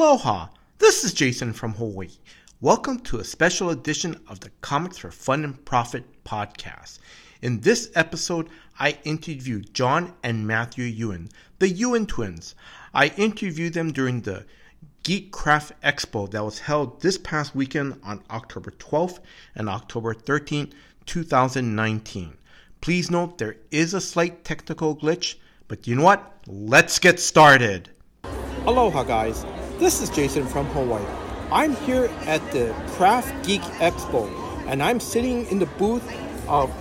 Aloha! This is Jason from Hawaii. Welcome to a special edition of the Comics for Fun and Profit podcast. In this episode, I interviewed John and Matthew Ewan, the Ewan twins. I interviewed them during the Geek Craft Expo that was held this past weekend on October 12th and October 13th, 2019. Please note there is a slight technical glitch, but you know what? Let's get started. Aloha, guys. This is Jason from Hawaii. I'm here at the Craft Geek Expo, and I'm sitting in the booth of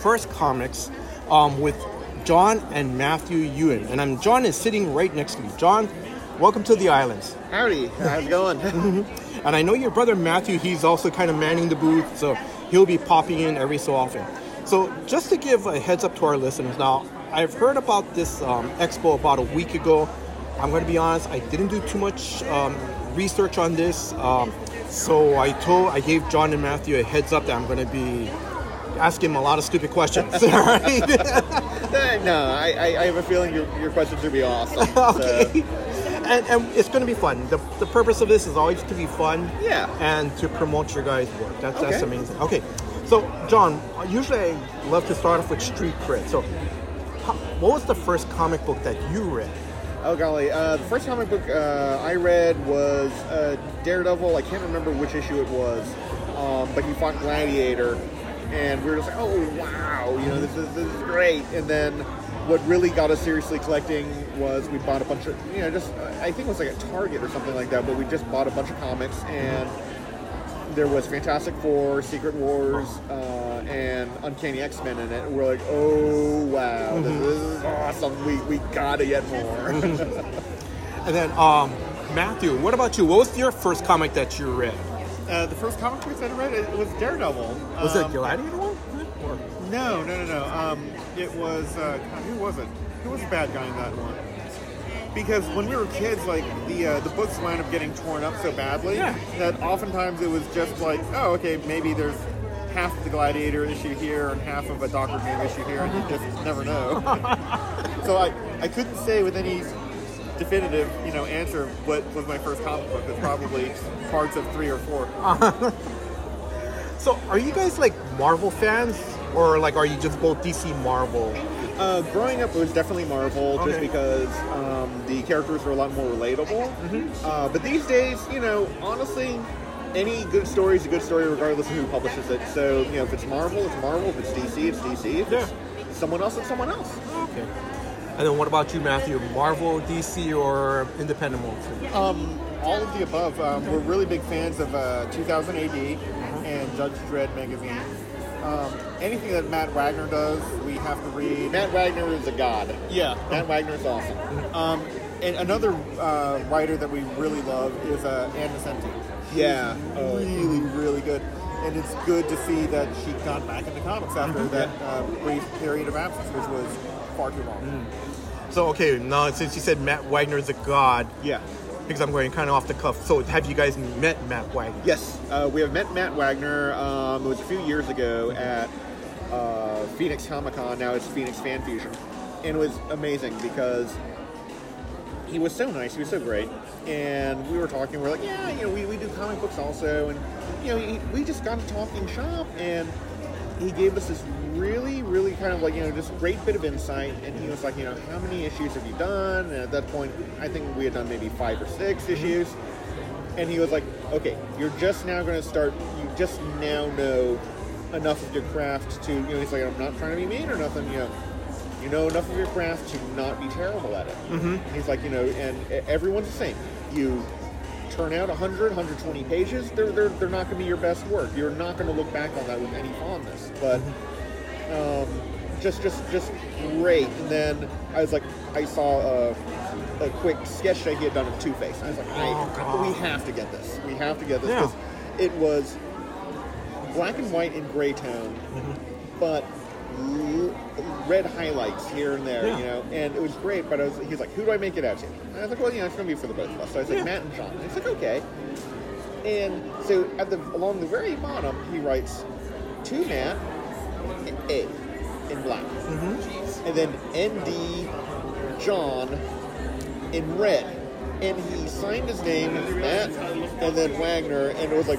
First Comics um, with John and Matthew Ewan. And I'm John is sitting right next to me. John, welcome to the islands. Howdy, how's it going? And I know your brother Matthew, he's also kind of manning the booth, so he'll be popping in every so often. So, just to give a heads up to our listeners now, I've heard about this um, expo about a week ago. I'm going to be honest, I didn't do too much um, research on this. Um, so, I told, I gave John and Matthew a heads up that I'm going to be asking them a lot of stupid questions. right? Eh, no, I, I, have a feeling your, your questions will be awesome. okay. So, And, and it's going to be fun. The, the purpose of this is always to be fun. Yeah. And to promote your guys' work. That's, that's amazing. Okay. So, John, usually I love to start off with street cred. So, what was the first comic book that you read? Oh golly, uh, the first comic book uh, I read was uh, Daredevil. I can't remember which issue it was, um, but he fought Gladiator, and we were just like, oh wow, you know, this is this is great. And then what really got us seriously collecting was we bought a bunch of, you know, just I think it was like a Target or something like that, but we just bought a bunch of comics and. There was Fantastic Four, Secret Wars, uh, and Uncanny X Men in it. And we're like, oh wow, this, this is awesome. We, we gotta get more. And then, um, Matthew, what about you? What was your first comic that you read? Uh, the first comic book that I read it was Daredevil. Was it Um, Gladiator one? Or- No, no, no, no. Um, it was uh, God, who was it? Who was the bad guy in that one? Because when we were kids, like the uh, the books wound up getting torn up so badly Yeah. that oftentimes it was just like, oh, okay, maybe there's half the Gladiator issue here and half of a Doctor Doom issue here, and you just never know. so I I couldn't say with any definitive, you know, answer what was my first comic book. It's probably parts of three or four. So, are you guys like Marvel fans? Or like, are you just both DC Marvel? Uh, growing up, it was definitely Marvel, just because um, the characters were a lot more relatable. Uh, but these days, you know, honestly. Any good story is a good story, regardless of who publishes it. So, you know, if it's Marvel, it's Marvel. If it's DC, it's DC. If it's someone else, it's someone else. Okay. And then, what about you, Matthew? Marvel, DC, or independent movies? Um, all of the above. Um, we're really big fans of uh, 2000 AD and Judge Dredd magazine. Um, anything that Matt Wagner does, we have to read. Matt Wagner is a god. Yeah. Matt Wagner is awesome. Um, and another uh, writer that we really love is uh, Ann Nocenti. Yeah. Oh, really, really good. And it's good to see that she got back into comics after that uh, brief period of absence, which was far too long. So, okay, now since you said Matt Wagner is a god, Yeah. Because I'm going kind of off the cuff. So, have you guys met Matt Wagner? Yes, uh, we have met Matt Wagner. Um, it was a few years ago at uh, Phoenix Comic Con. Now it's Phoenix Fan Fusion, and it was amazing because he was so nice. He was so great, and we were talking. We are like, yeah, you know, we, we do comic books also, and you know, he, we just got to talking shop, and he gave us this really, really kind of like you know just great bit of insight. And he was like, you know, how many issues have you done? And at that point, I think we had done maybe five or six issues and he was like, "Okay, you're just now going to start. You just now know enough of your craft to, you know." He's like, "I'm not trying to be mean or nothing. You know, you know enough of your craft to not be terrible at it." Mm-hmm. He's like, you know, and everyone's the same. You turn out 100, 120 pages. They're they're, they're not going to be your best work. You're not going to look back on that with any fondness. But um, just just just great. And then I was like, I saw a, a quick sketch that he had done of Two Face. I was like, I, we have to get this. We have to get this Yeah. because it was black and white in gray tone, but red highlights here and there, Yeah. you know. And it was great. But I was, he was like, who do I make it out to? And I was like, well, you know, it's going to be for the both of us. So I was like, Yeah. Matt and John. And he's like, okay. And so at the along the very bottom, he writes to Matt, A in black, mm-hmm. and then ND John in red. and he signed his name Matt, and then Wagner, and it was like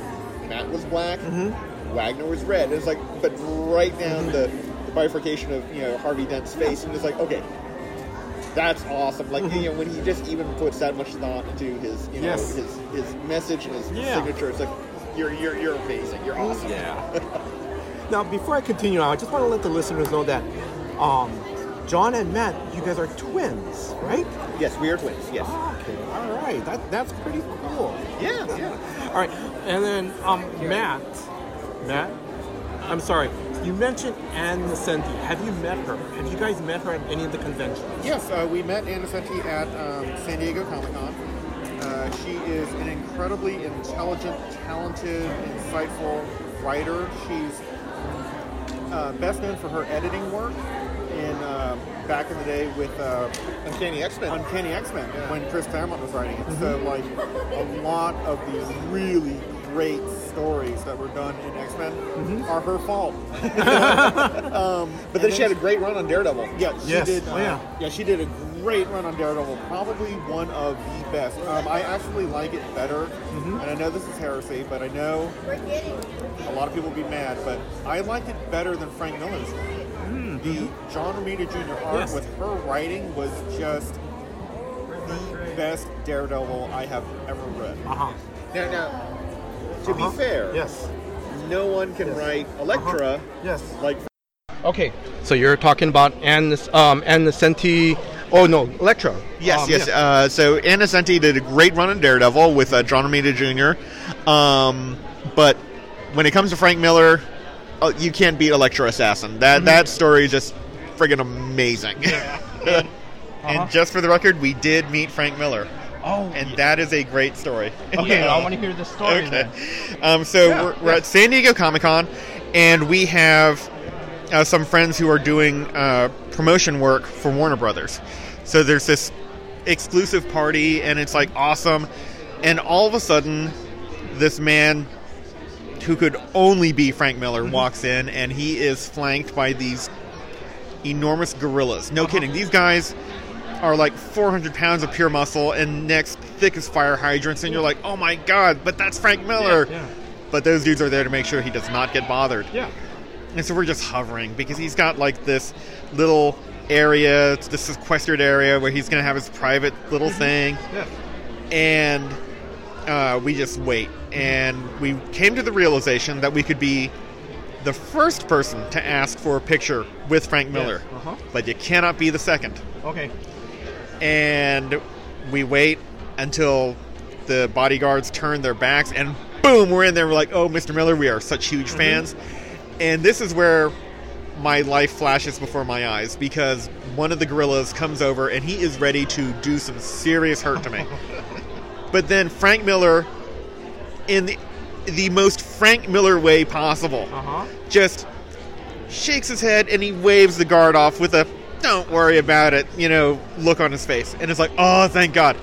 Matt was black, mm-hmm. Wagner was red. It was like, but right down mm-hmm. the, the bifurcation of you know Harvey Dent's face, and it's like, okay, that's awesome. Like you know when he just even puts that much thought into his you know Yes. his his message and his Yeah. signature, it's like you're you're you're amazing. You're awesome. Yeah. now, before I continue on, I just want to let the listeners know that um, John and Matt, you guys are twins, right? Yes, we are twins. Yes. Okay. All right. That that's pretty cool. Yeah. Yeah. All right. And then um, Matt, Matt, I'm sorry. You mentioned Ann Nocenti. Have you met her? Have you guys met her at any of the conventions? Yes, uh, we met Ann Nocenti at um, San Diego Comic Con. Uh, she is an incredibly intelligent, talented, insightful writer. She's uh, best known for her editing work in uh, back in the day with uh, Uncanny X Men. Uncanny X-Men when Chris Claremont was writing it. So like a lot of these really great stories that were done in X-Men are her fault. um, But then she had a great run on Daredevil. yeah, she Yes. did. Oh, uh, yeah. yeah, she did a great run on Daredevil. Probably one of the best. Um, I actually like it better, Mm-hmm. and I know this is heresy, but I know a lot of people will be mad, but I like it better than Frank Miller's. The John Romita Jr. art Mm-hmm. Yes. with her writing was just the best Daredevil I have ever read. Uh huh. Now, now, to Uh-huh. be fair, Yes. no one can write Elektra Yes. like Okay, so you're talking about Anne, um, Ann Nocenti. Oh no, Elektra. Yes, Um, yes. yeah. Uh, so Ann Nocenti did a great run on Daredevil with uh, John Romita Jr. Um, but when it comes to Frank Miller, uh, you can't beat Elektra Assassin. That that story is just friggin' amazing. and just for the record, we did meet Frank Miller, Oh, and that is a great story. okay. I want to hear the story. okay. Then. Um, so Yeah, we're, we're at San Diego Comic Con, and we have uh, some friends who are doing uh, promotion work for Warner Brothers. So there's this exclusive party, and it's like awesome. And all of a sudden, this man who could only be Frank Miller mm-hmm. walks in, and he is flanked by these enormous gorillas. No kidding. Uh-huh. These guys are like 400 pounds of pure muscle and necks thick as fire hydrants, and you're like, oh my god, but that's Frank Miller. Yeah. But those dudes are there to make sure he does not get bothered. Yeah. And so we're just hovering because he's got like this little area, it's this sequestered area where he's going to have his private little thing. Yeah. And uh, we just wait. And we came to the realization that we could be the first person to ask for a picture with Frank Miller. Uh-huh. But you cannot be the second. Okay. And we wait until the bodyguards turn their backs, and boom, we're in there. We're like, oh, Mr. Miller, we are such huge fans. And this is where my life flashes before my eyes because one of the gorillas comes over and he is ready to do some serious hurt to me. but then Frank Miller, in the the most Frank Miller way possible, Uh huh. just shakes his head and he waves the guard off with a "Don't worry about it," you know, look on his face, and it's like, "Oh, thank God!"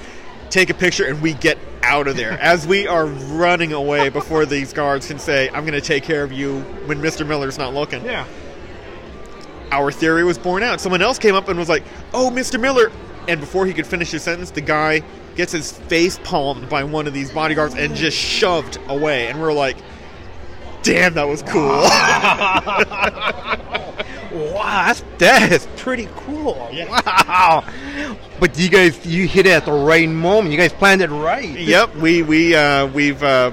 Take a picture and we get out of there as we are running away before these guards can say, "I'm going to take care of you when Mr. Miller's not looking." Yeah. Our theory was borne out. Someone else came up and was like, "Oh, Mr. Miller," and before he could finish his sentence, the guy gets his face palmed by one of these bodyguards and just shoved away, and we're like. Damn, that was cool. Wow, that's, that is pretty cool. Yeah. Wow. But you guys, you hit it at the right moment. You guys planned it right. yep, we we uh, we've uh,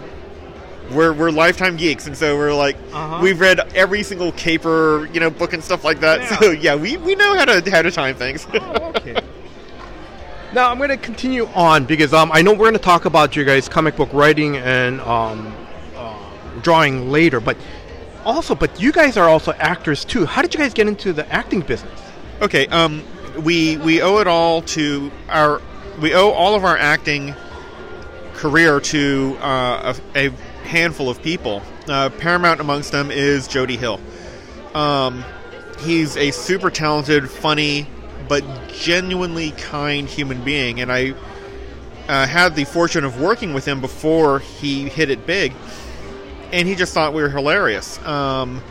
we're we're lifetime geeks, and so we're like Uh-huh. we've read every single caper, you know, book and stuff like that. Yeah. So yeah, we, we know how to how to time things. okay. Now I'm going to continue on because um, I know we're going to talk about your guys' comic book writing and um, uh, drawing later, but also, but you guys are also actors too. How did you guys get into the acting business? okay, um, we we owe it all to our we owe all of our acting career to uh, a, a handful of people. Uh, paramount amongst them is Jody Hill. Um, he's a super talented, funny, but genuinely kind human being, and I uh, had the fortune of working with him before he hit it big, and he just thought we were hilarious. Um,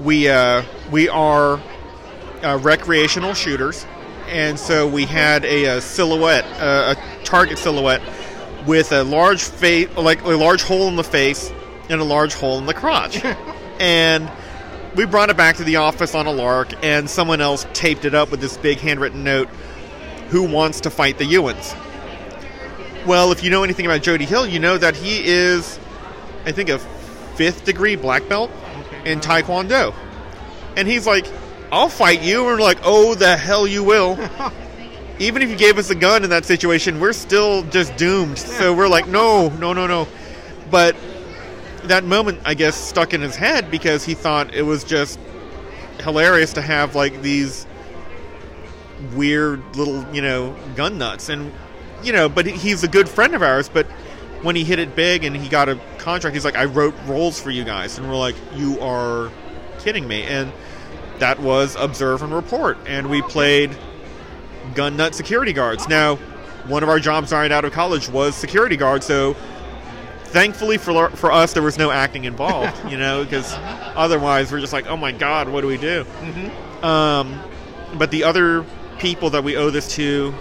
we uh, we are uh, recreational shooters, and so we had a, a silhouette, a, a target silhouette, with a large face, like a large hole in the face and a large hole in the crotch, and we brought it back to the office on a lark, and someone else taped it up with this big handwritten note: "Who wants to fight the Ewans?" Well, if you know anything about Jody Hill, you know that he is, I think, a fifth degree black belt in Taekwondo. And he's like, I'll fight you. And we're like, oh, the hell you will. Even if you gave us a gun in that situation, we're still just doomed. So we're like, no, no, no, no. But that moment, I guess, stuck in his head because he thought it was just hilarious to have like these weird little, you know, gun nuts. And, you know, but he's a good friend of ours. But when he hit it big and he got a contract, he's like, I wrote roles for you guys. And we're like, you are kidding me. And that was Observe and Report. And we played gun nut security guards. Now, one of our jobs right out of college was security guard, so thankfully for for us there was no acting involved, you know, because otherwise we're just like, oh my god, what do we do? Mm-hmm. Um, but the other people that we owe this to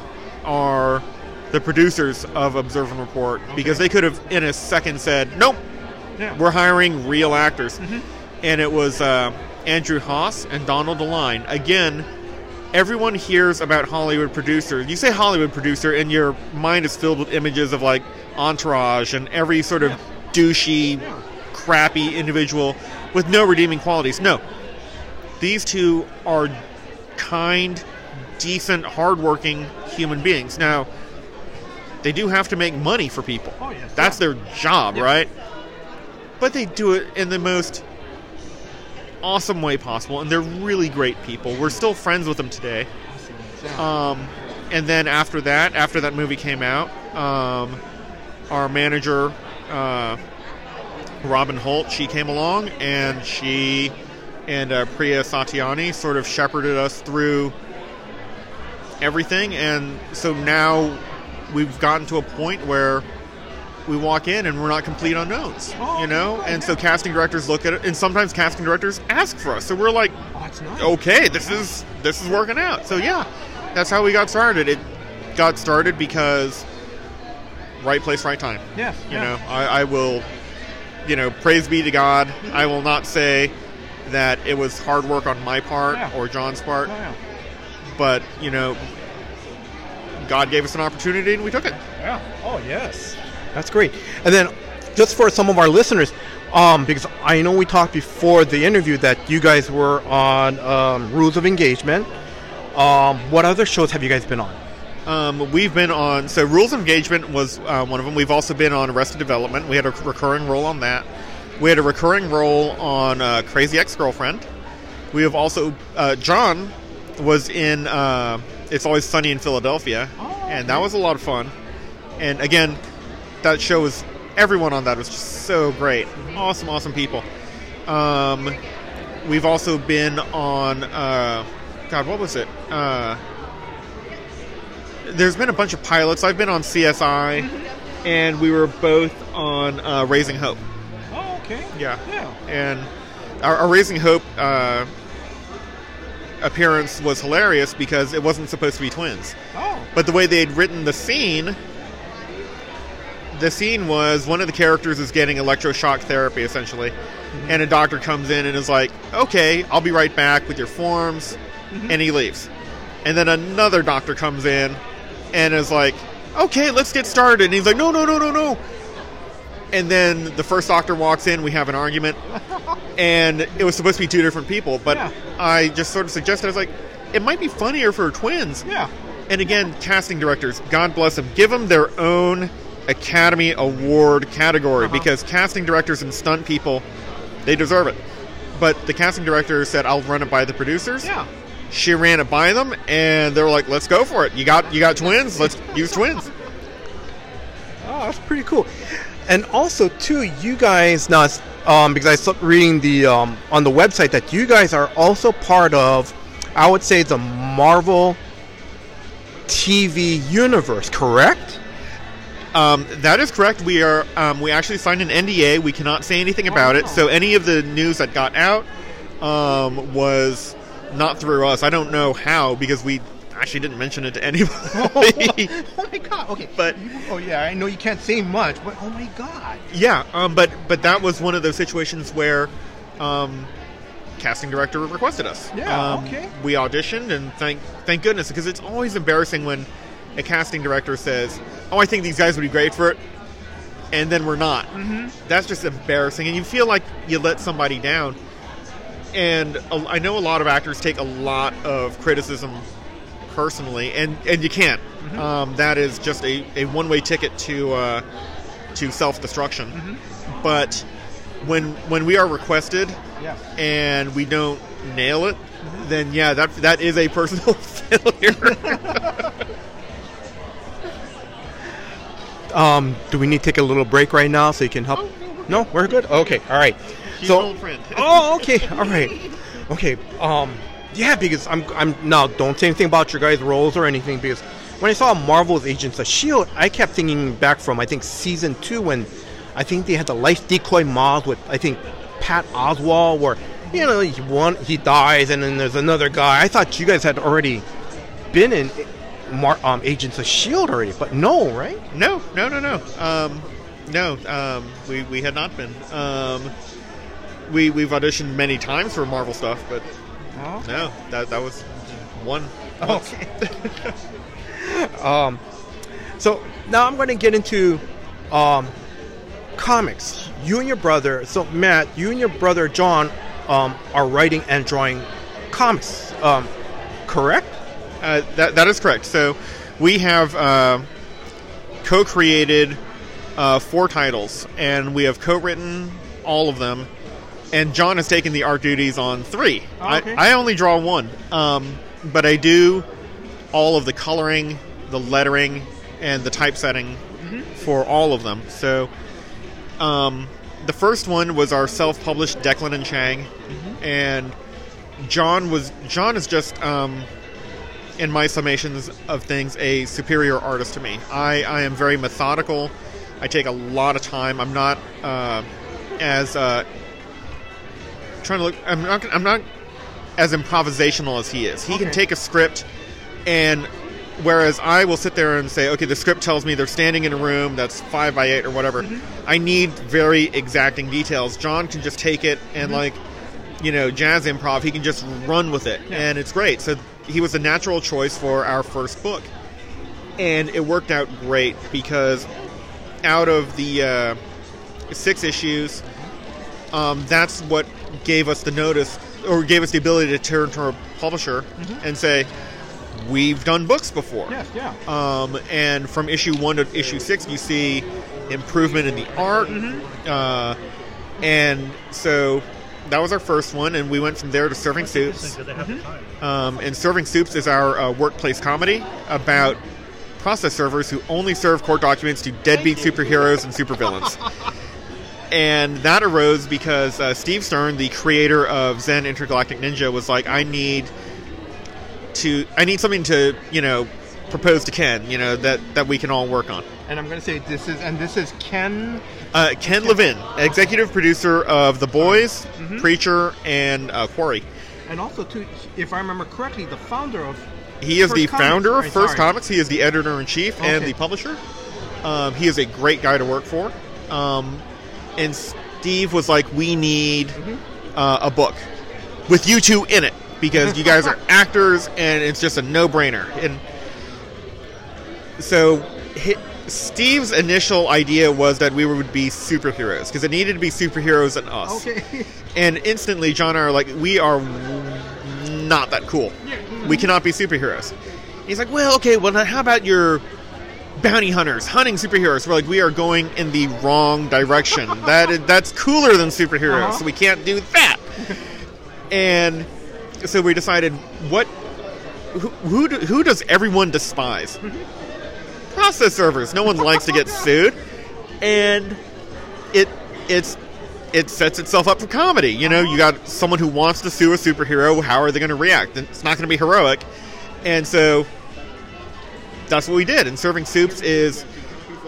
are the producers of Observe and Report because they could have in a second said, nope, Yeah. we're hiring real actors, and it was uh, Andrew Haas and Donald DeLine. Again, everyone hears about Hollywood producers. You say Hollywood producer, and your mind is filled with images of like Entourage and every sort of douchey, crappy individual with no redeeming qualities. No, these two are kind, decent, hardworking human beings. Now, they do have to make money for people. Oh, yes. That's their job, right? But they do it in the most awesome way possible, and they're really great people. We're still friends with them today. Um, and then after that, after that movie came out, um, our manager, uh, Robin Holt, she came along and she and uh, Priya Satyani sort of shepherded us through everything. And so now we've gotten to a point where we walk in and we're not complete unknowns, Oh, you know? okay, And so casting directors look at it, and sometimes casting directors ask for us. So we're like, Oh, okay, this is this is working out. So yeah, that's how we got started. It got started because right place, right time. Yes, You yeah. know, I, I will, you know, praise be to God. Mm-hmm. I will not say that it was hard work on my part Yeah. or John's part, Oh, yeah. but you know, God gave us an opportunity and we took it. Yeah. Oh, yes. That's great. And then, just for some of our listeners, um, because I know we talked before the interview that you guys were on um, Rules of Engagement. Um, what other shows have you guys been on? Um, we've been on so Rules of Engagement was uh, one of them. We've also been on Arrested Development. We had a recurring role on that. We had a recurring role on uh, Crazy Ex Girlfriend. We have also uh, John was in uh, It's Always Sunny in Philadelphia, and that was a lot of fun. And again, that show was everyone on that was just so great, awesome, awesome people. Um, we've also been on uh, God, what was it? Uh, there's been a bunch of pilots. I've been on CSI, and we were both on uh, Raising Hope. Oh, okay. Yeah. Yeah. And our, our Raising Hope uh, appearance was hilarious because it wasn't supposed to be twins. Oh. But the way they'd written the scene, the scene was one of the characters is getting electroshock therapy essentially, mm-hmm. and a doctor comes in and is like, "Okay, I'll be right back with your forms," mm-hmm. and he leaves. And then another doctor comes in and is like, "Okay, let's get started." And he's like, "No, no, no, no, no." And then the first doctor walks in, we have an argument, and it was supposed to be two different people, but Yeah. I just sort of suggested, I was like, it might be funnier for twins. Yeah. And again, casting directors, God bless them, give them their own Academy Award category Uh-huh. because casting directors and stunt people, they deserve it. But the casting director said, "I'll run it by the producers." Yeah. She ran it by them, and they were like, "Let's go for it. You got you got twins. Let's use twins." Oh, that's pretty cool. And also, too, you guys now, um, because I saw reading the um, on the website that you guys are also part of, I would say the Marvel TV universe, correct? Um, that is correct. We are um, we actually signed an NDA. We cannot say anything about it. wow. So any of the news that got out um, was not through us. I don't know how because we actually didn't mention it to anybody. oh my god. Okay. But- oh yeah, I know you can't say much, but oh my god. yeah, um, but but that was one of those situations where um, casting director requested us. Yeah, Um, okay. We auditioned, and thank thank goodness because it's always embarrassing when a casting director says, "Oh, I think these guys would be great for it," and then we're not. Mm-hmm. That's just embarrassing, and you feel like you let somebody down. And I know a lot of actors take a lot of criticism personally, and, and you can't. Um, that is just a, a one way ticket to uh, to self destruction. But when when we are requested Yeah. and we don't nail it, then yeah, that that is a personal failure. Um, do we need to take a little break right now so you can help? no, we're good. Okay, all right. She's so, old friend. oh, okay, all right, okay. Um, yeah, because I'm, I'm now. Don't say anything about your guys' roles or anything because when I saw Marvel's Agents of Shield, I kept thinking back from I think season two when I think they had the life decoy mod with I think Pat Oswalt where you know he one he dies and then there's another guy. I thought you guys had already been in Mar- um, Agents of Shield already, but no, right? No, no, no, no. Um, no, um, we, we had not been. Um, we we've auditioned many times for Marvel stuff, but no, that that was one. once. Um, so now I'm going to get into um, comics. You and your brother, so Matt, you and your brother John um, are writing and drawing comics, um, correct? Uh, that that is correct. So we have uh, co-created uh, four titles, and we have co-written all of them. And John has taken the art duties on three. Oh, okay. I, I only draw one, um, but I do all of the coloring, the lettering, and the typesetting for all of them. So um, the first one was our self-published Declan and Chang, and John was John is just um, in my summations of things a superior artist to me. I, I am very methodical. I take a lot of time. I'm not uh, as uh, trying to look. I'm not. I'm not as improvisational as he is. He can take a script and. Whereas I will sit there and say, okay, the script tells me they're standing in a room that's five by eight or whatever. I need very exacting details. John can just take it and like, you know, jazz improv. He can just run with it, and it's great. So he was a natural choice for our first book, and it worked out great because out of the uh, six issues, um, that's what gave us the notice or gave us the ability to turn to a publisher and say, "We've done books before." yeah. Um, and from issue one to issue six, you see improvement in the art. Uh, and so that was our first one, and we went from there to Serving Supes. Um, and Serving Supes is our uh, workplace comedy about process servers who only serve court documents to deadbeat superheroes and supervillains. and that arose because uh, Steve Stern, the creator of Zen Intergalactic Ninja, was like, I need to, I need something to, you know, propose to Ken, you know, that, that we can all work on. And I'm going to say this is, and this is Ken. Uh, Ken Levin, executive producer of The Boys, Preacher, and uh, Quarry. And also, too, if I remember correctly, the founder of. He is First the Comics, founder of right, First sorry. Comics. He is the editor in chief and the publisher. Um, he is a great guy to work for. Um, and Steve was like, "We need Mm-hmm. uh, a book with you two in it because you guys are actors, and it's just a no-brainer." And so, Steve's initial idea was that we would be superheroes because it needed to be superheroes and us. Okay. And instantly, John and I are like, we are not that cool. We cannot be superheroes. He's like, well, okay, well, then how about your bounty hunters, hunting superheroes? We're like, we are going in the wrong direction. that is, that's cooler than superheroes, Uh-huh. so we can't do that. and so we decided, what? Who, who, do, who does everyone despise? Process servers. No one likes to get sued, and it it's it sets itself up for comedy. You know, you got someone who wants to sue a superhero. How are they going to react? It's not going to be heroic, and so that's what we did. And Serving Supes is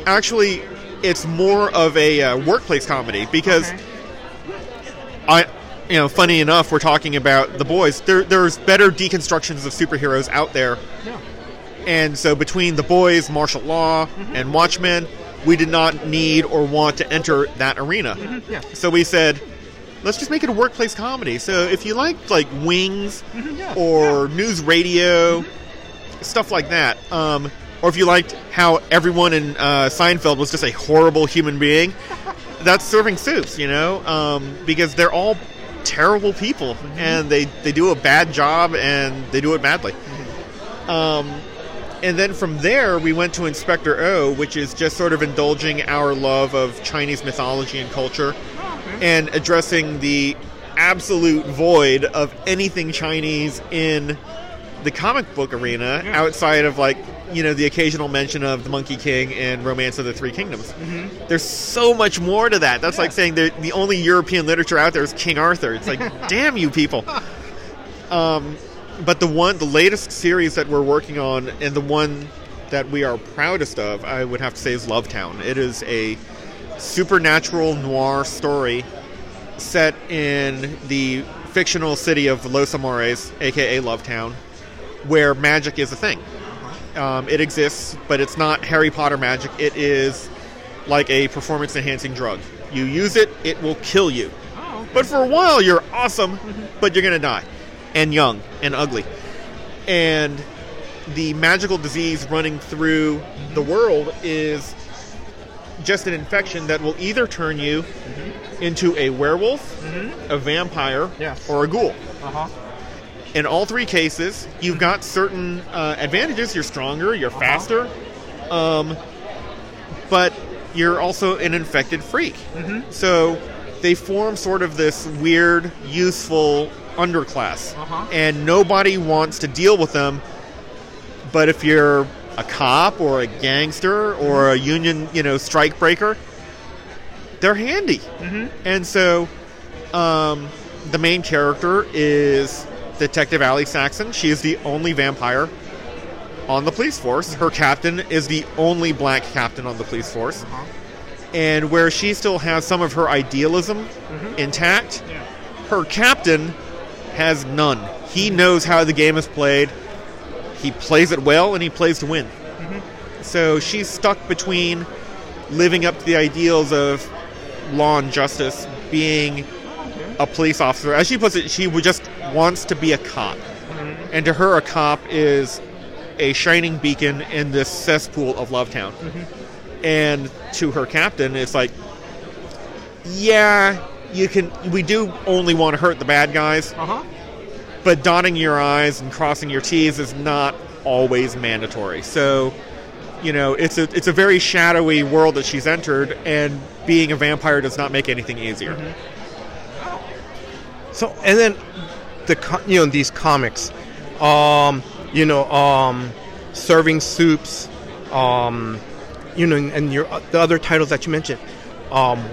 actually it's more of a uh, workplace comedy because Okay. I you know, funny enough, we're talking about the boys. There, there's better deconstructions of superheroes out there, Yeah. And so between the boys, Marshal Law, and Watchmen, we did not need or want to enter that arena. Yeah. So we said, let's just make it a workplace comedy. So if you like like Wings yeah, or news radio, stuff like that, um, or if you liked how everyone in uh, Seinfeld was just a horrible human being, that's Serving Supes, you know, um, because they're all terrible people and they they do a bad job and they do it badly. Um, and then from there, we went to Inspector O, which is just sort of indulging our love of Chinese mythology and culture and addressing the absolute void of anything Chinese in the comic book arena outside of, like, you know, the occasional mention of the Monkey King and Romance of the Three Kingdoms. There's so much more to that. That's like saying the only European literature out there is King Arthur. It's like, damn you people. Um, but the one, the latest series that we're working on, and the one that we are proudest of, I would have to say, is Love Town. It is a supernatural noir story set in the fictional city of Los Amores, aka Love Town, where magic is a thing. Um, it exists, but it's not Harry Potter magic. It is like a performance enhancing drug. You use it, it will kill you. But for a while, you're awesome, but you're going to die. And young and ugly. And the magical disease running through the world is just an infection that will either turn you into a werewolf, a vampire, Yes. or a ghoul. Uh huh. In all three cases, you've got certain uh, advantages. You're stronger, you're faster, um, but you're also an infected freak. So they form sort of this weird, useful underclass, Uh-huh. and nobody wants to deal with them. But if you're a cop or a gangster or a union, you know, strike breaker, they're handy. And so um, the main character is Detective Allie Saxon. She is the only vampire on the police force. Her captain is the only black captain on the police force. And where she still has some of her idealism intact, her captain has none. He knows how the game is played. He plays it well and he plays to win. Mm-hmm. So she's stuck between living up to the ideals of law and justice, being a police officer. As she puts it, she just wants to be a cop. Mm-hmm. And to her, a cop is a shining beacon in this cesspool of Lovetown. Mm-hmm. And to her captain, it's like, yeah, you can. We do only want to hurt the bad guys, Uh huh. but dotting your I's and crossing your T's is not always mandatory. So, you know, it's a it's a very shadowy world that she's entered, and being a vampire does not make anything easier. So and then the you know these comics, um, you know, um, serving soups, um, you know, and your the other titles that you mentioned, um,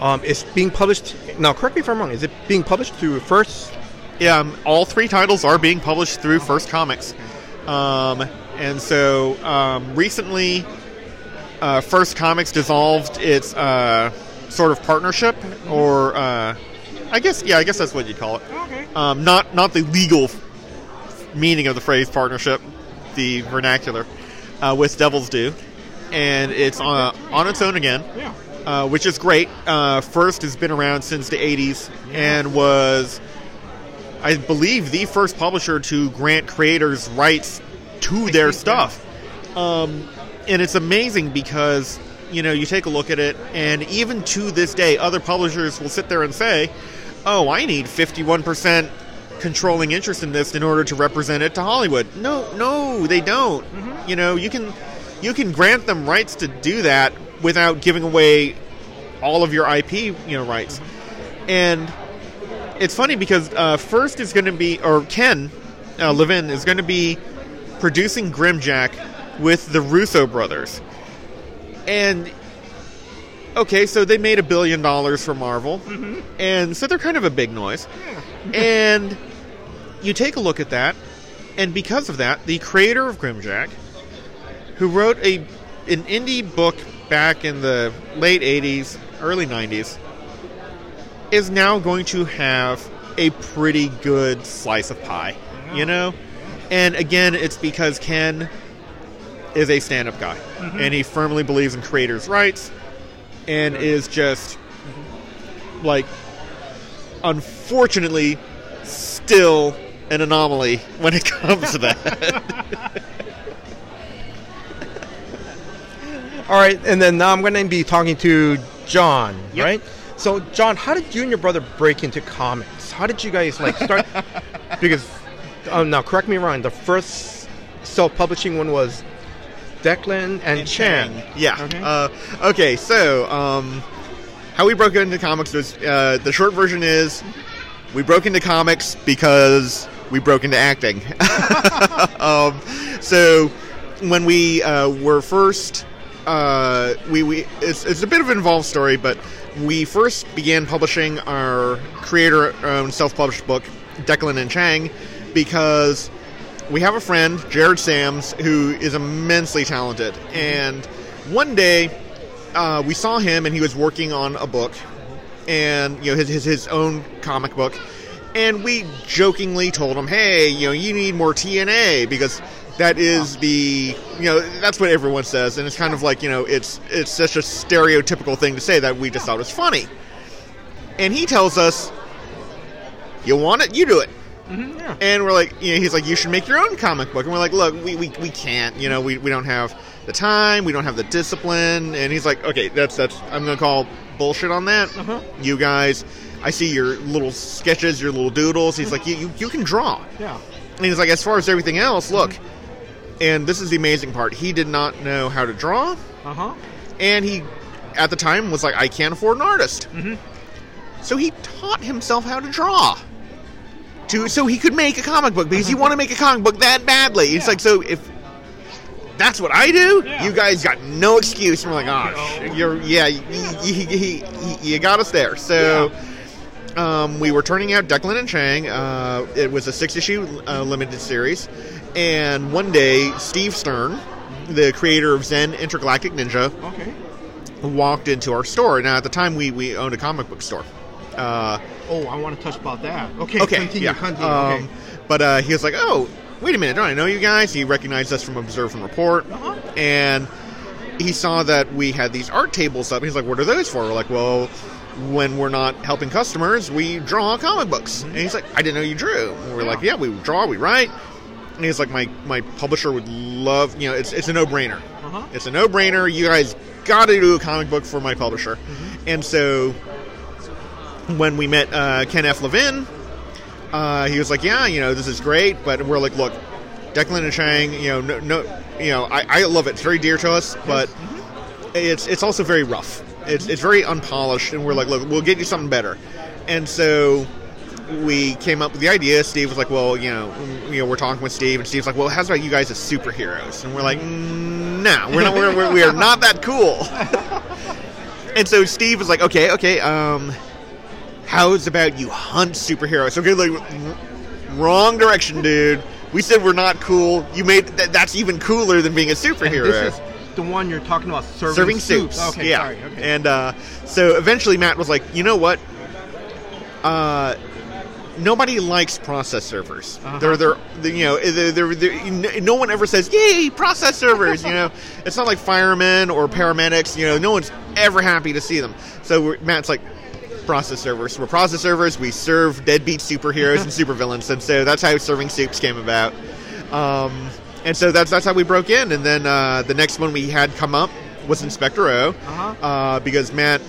um, it's being published. Now, correct me if I'm wrong. Is it being published through First? Yeah, um, all three titles are being published through First Comics, um, and so um, recently, uh, First Comics dissolved its uh, sort of partnership, or uh, I guess yeah, I guess that's what you'd call it. Okay. Um, not not the legal meaning of the phrase partnership, the vernacular, uh, with Devil's Due, and it's on on its own again Yeah. Uh, which is great. Uh, First has been around since the 80s and was, I believe, the first publisher to grant creators rights to their stuff. Um, and it's amazing because, you know, you take a look at it, and even to this day, other publishers will sit there and say, oh, I need 51% controlling interest in this in order to represent it to Hollywood. No, no, they don't. You know, you can you can grant them rights to do that without giving away all of your IP, you know, rights. And it's funny because uh, first is going to be, or Ken uh, Levin is going to be producing Grimjack with the Russo brothers. And okay, so they made a billion dollars for Marvel, and so they're kind of a big noise. and you take a look at that, and because of that, the creator of Grimjack, who wrote a an indie book back in the late '80s, early '90s, is now going to have a pretty good slice of pie, you know? And again, it's because Ken is a stand up guy mm-hmm. and he firmly believes in creators' rights and is just like, unfortunately, still an anomaly when it comes to that. All right, and then now I'm going to be talking to John, Yep. right? So, John, how did you and your brother break into comics? How did you guys like start? because um, now, correct me if I'm wrong. The first self-publishing one was Declan and, Chan. Yeah. Okay. Uh, okay. So, um, how we broke into comics was uh, the short version is we broke into comics because we broke into acting. um, so when we uh, were first, uh, we, we it's, it's a bit of an involved story, but we first began publishing our creator-owned self-published book, Declan and Chang, because we have a friend, Jared Sams, who is immensely talented. And one day, uh, we saw him, and he was working on a book, and you know his, his his own comic book. And we jokingly told him, "Hey, you know, you need more TNA because that is the you know that's what everyone says, and it's kind of like you know it's it's such a stereotypical thing to say that we just thought was funny." And he tells us, "You want it? You do it." Mm-hmm, yeah. And we're like, you know, he's like, you should make your own comic book. And we're like, look, we, we, we can't, you know, we, we don't have the time, we don't have the discipline. And he's like, okay, that's, that's, I'm going to call bullshit on that. Uh-huh. You guys, I see your little sketches, your little doodles. He's mm-hmm. like, you, you, you can draw. Yeah. And he's like, as far as everything else, look, mm-hmm. And this is the amazing part, he did not know how to draw. Uh huh. And he, at the time, was like, I can't afford an artist. So he taught himself how to draw. To, so he could make a comic book because he wanted to make a comic book that badly. It's like, so if that's what I do, Yeah. you guys got no excuse. And we're like, oh, sh- you're, yeah, you, you, you got us there. So um, we were turning out Declan and Chang. Uh, it was a six issue uh, limited series. And one day, Steve Stern, the creator of Zen Intergalactic Ninja, Okay. walked into our store. Now, at the time, we, we owned a comic book store. Uh, Oh, I want to touch about that. Okay. okay, Continue. yeah. Continue. Um, okay. But uh, he was like, "Oh, wait a minute! Don't I know you guys?" He recognized us from Observe and Report, Uh-huh. and he saw that we had these art tables up. He's like, "What are those for?" We're like, "Well." When we're not helping customers, we draw comic books. And he's like, "I didn't know you drew." And we're like, "Yeah, we draw, we write." And he's like, "My my publisher would love, you know, it's it's a no brainer. Uh-huh. It's a no brainer. You guys got to do a comic book for my publisher." And so when we met uh, Ken F. Levin, uh, he was like, "Yeah, you know, this is great," but we're like, "Look, Declan and Chang, you know, no, no you know, I, I love it. It's very dear to us, but it's it's also very rough. It's it's very unpolished, and we're like, look, we'll get you something better." And so we came up with the idea. Steve was like, "Well, you know, you know, we're talking with Steve, and Steve's like, well, how's about you guys as superheroes?" And we're like, mm, "No, we're not. We're, we're, we are not that cool." and so Steve was like, "Okay, okay, um." How's about you hunt superheroes? Okay, like wrong direction, dude. We said we're not cool. You made th- that's even cooler than being a superhero. this is the one you're talking about serving, Serving Supes. Okay. yeah. Sorry. Okay. And uh, so eventually Matt was like, you know what? Uh, nobody likes process servers. Uh-huh. They're, they're, they you know, they're, they're, they're- no one ever says, yay, process servers. you know, it's not like firemen or paramedics. You know, no one's ever happy to see them. So we're, Matt's like, process servers. We're process servers. We serve deadbeat superheroes and supervillains, and so that's how Serving Supes came about. Um, and so that's that's how we broke in. And then uh, the next one we had come up was Inspector O, Uh-huh. uh, because Matt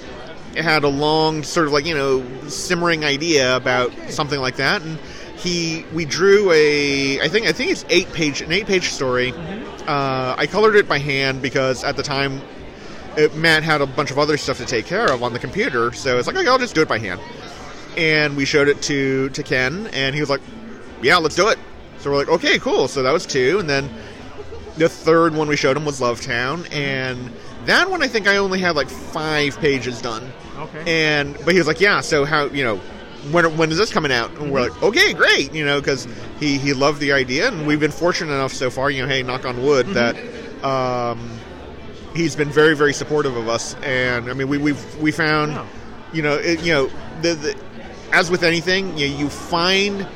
had a long sort of like you know simmering idea about something like that, and he we drew a I think I think it's eight page an eight page story. Uh, I colored it by hand because at the time it, Matt had a bunch of other stuff to take care of on the computer, so it's like, okay, I'll just do it by hand. And we showed it to to Ken, and he was like, "Yeah, let's do it." So we're like, "Okay, cool." So that was two, and then the third one we showed him was Love Town, and that one I think I only had like five pages done. Okay. And but he was like, "Yeah, so how you know?" When, when is this coming out? And we're like, okay, great, you know, because he, he loved the idea, and we've been fortunate enough so far, you know, hey, knock on wood, that um, he's been very very supportive of us and i mean we we've we found Yeah. you know it, you know the, the as with anything, you, you find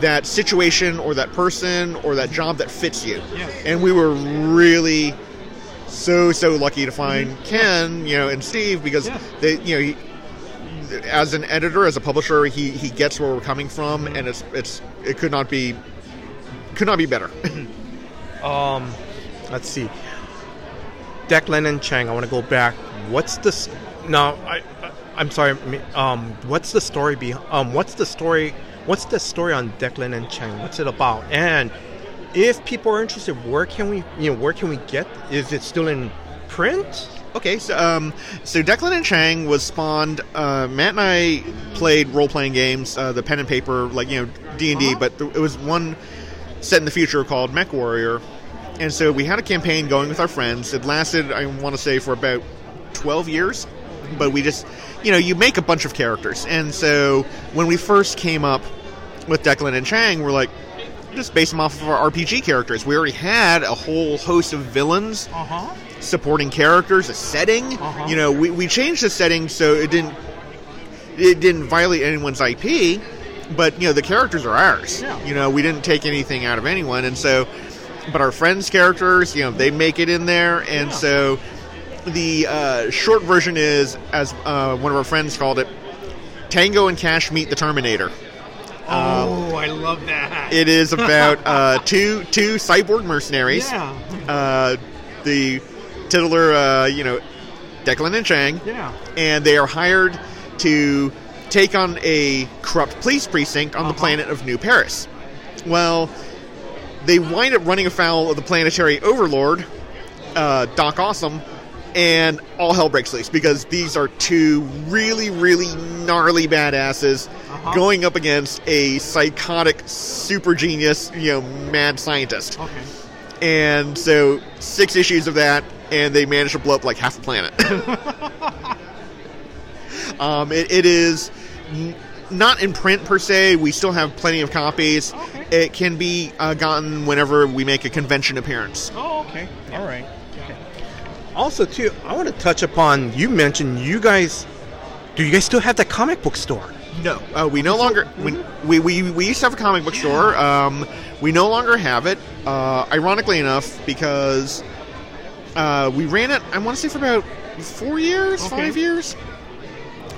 that situation or that person or that job that fits you. Yeah. And we were really so so lucky to find Ken, you know, and Steve because Yeah. they, you know, he, as an editor, as a publisher, he he gets where we're coming from, and it's it's it could not be could not be better. Um, let's see. Declan and Chang. I want to go back. What's this? No, I, I I'm sorry. Um, what's the story be? Um, what's the story? What's the story on Declan and Chang? What's it about? And if people are interested, where can we? You know, where can we get? Is it still in print? Okay, so um, so Declan and Chang was spawned. Uh, Matt and I played role playing games, uh, the pen and paper, like you know D and D, Uh-huh. but th- it was one set in the future called MechWarrior, and so we had a campaign going with our friends. It lasted, I want to say, for about twelve years, but we just, you know, you make a bunch of characters, and so when we first came up with Declan and Chang, we're like. Just base them off of our RPG characters. We already had a whole host of villains Uh huh. supporting characters, a setting. Uh-huh. You know, we, we changed the setting so it didn't it didn't violate anyone's IP, but you know the characters are ours. Yeah. You know, we didn't take anything out of anyone, and so, but our friends' characters, you know, they make it in there, and Yeah. so the uh, short version is, as uh, one of our friends called it, Tango and Cash meet the Terminator. Oh, I love that. It is about uh, two two cyborg mercenaries. yeah. uh, the titular, uh, you know, Declan and Chang, Yeah. and they are hired to take on a corrupt police precinct on the Uh-huh. planet of New Paris. Well, they wind up running afoul of the planetary overlord, uh, Doc Awesome, and all hell breaks loose because these are two really, really gnarly badasses Uh-huh. going up against a psychotic, super genius, you know, mad scientist. Okay. And so six issues of that, and they managed to blow up like half the planet. um, it, it is n- not in print per se. We still have plenty of copies. Okay. It can be uh, gotten whenever we make a convention appearance. Oh, okay. All right. Okay. Also, too, I want to touch upon. You mentioned you guys. Do you guys still have that comic book store? No, uh, we no longer we, we, we, we used to have a comic book store. Um, we no longer have it. Uh, ironically enough, because uh, we ran it. I want to say for about four years, Okay. five years.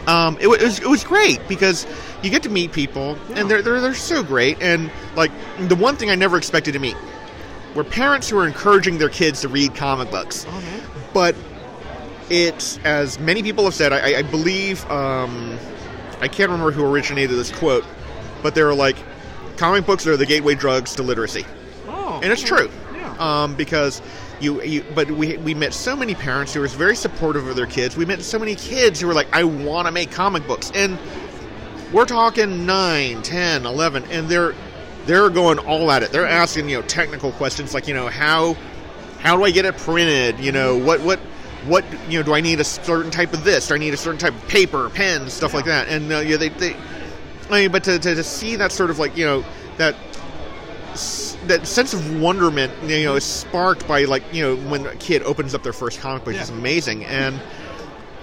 Um, it, it was it was great because you get to meet people and they're, they're they're so great. And like the one thing I never expected to meet were parents who are encouraging their kids to read comic books Okay. but it's as many people have said. I, I believe um, I can't remember who originated this quote, but they were like, "Comic books are the gateway drugs to literacy," Oh. and it's true. Yeah. Um, because you, you, but we we met so many parents who were very supportive of their kids. We met so many kids who were like, "I want to make comic books," and we're talking 9, 10, 11, and they're they're going all at it. They're asking you know technical questions like you know how how do I get it printed? You know what what what you know do I need a certain type of this? Do I need a certain type of paper, pen, stuff like that? And uh, yeah, they, they I mean, but to, to, to see that sort of like you know that that sense of wonderment you know is sparked by like you know when a kid opens up their first comic book is amazing and.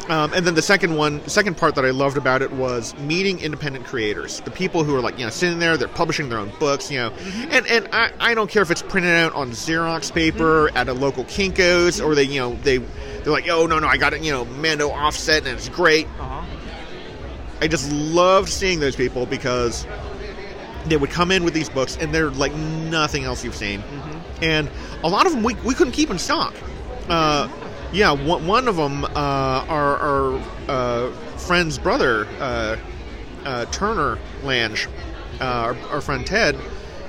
Um, and then the second one, the second part that I loved about it was meeting independent creators, the people who are like you know sitting there, they're publishing their own books, you know, and and I, I don't care if it's printed out on Xerox paper at a local Kinkos or they you know they they're like oh no no I got it you know Mando offset and it's great. Uh-huh. I just loved seeing those people because they would come in with these books and they're like nothing else you've seen, and a lot of them we, we couldn't keep in stock. Uh, yeah, one, one of them, uh, our, our uh, friend's brother, uh, uh, Turner Lange, uh, our, our friend Ted,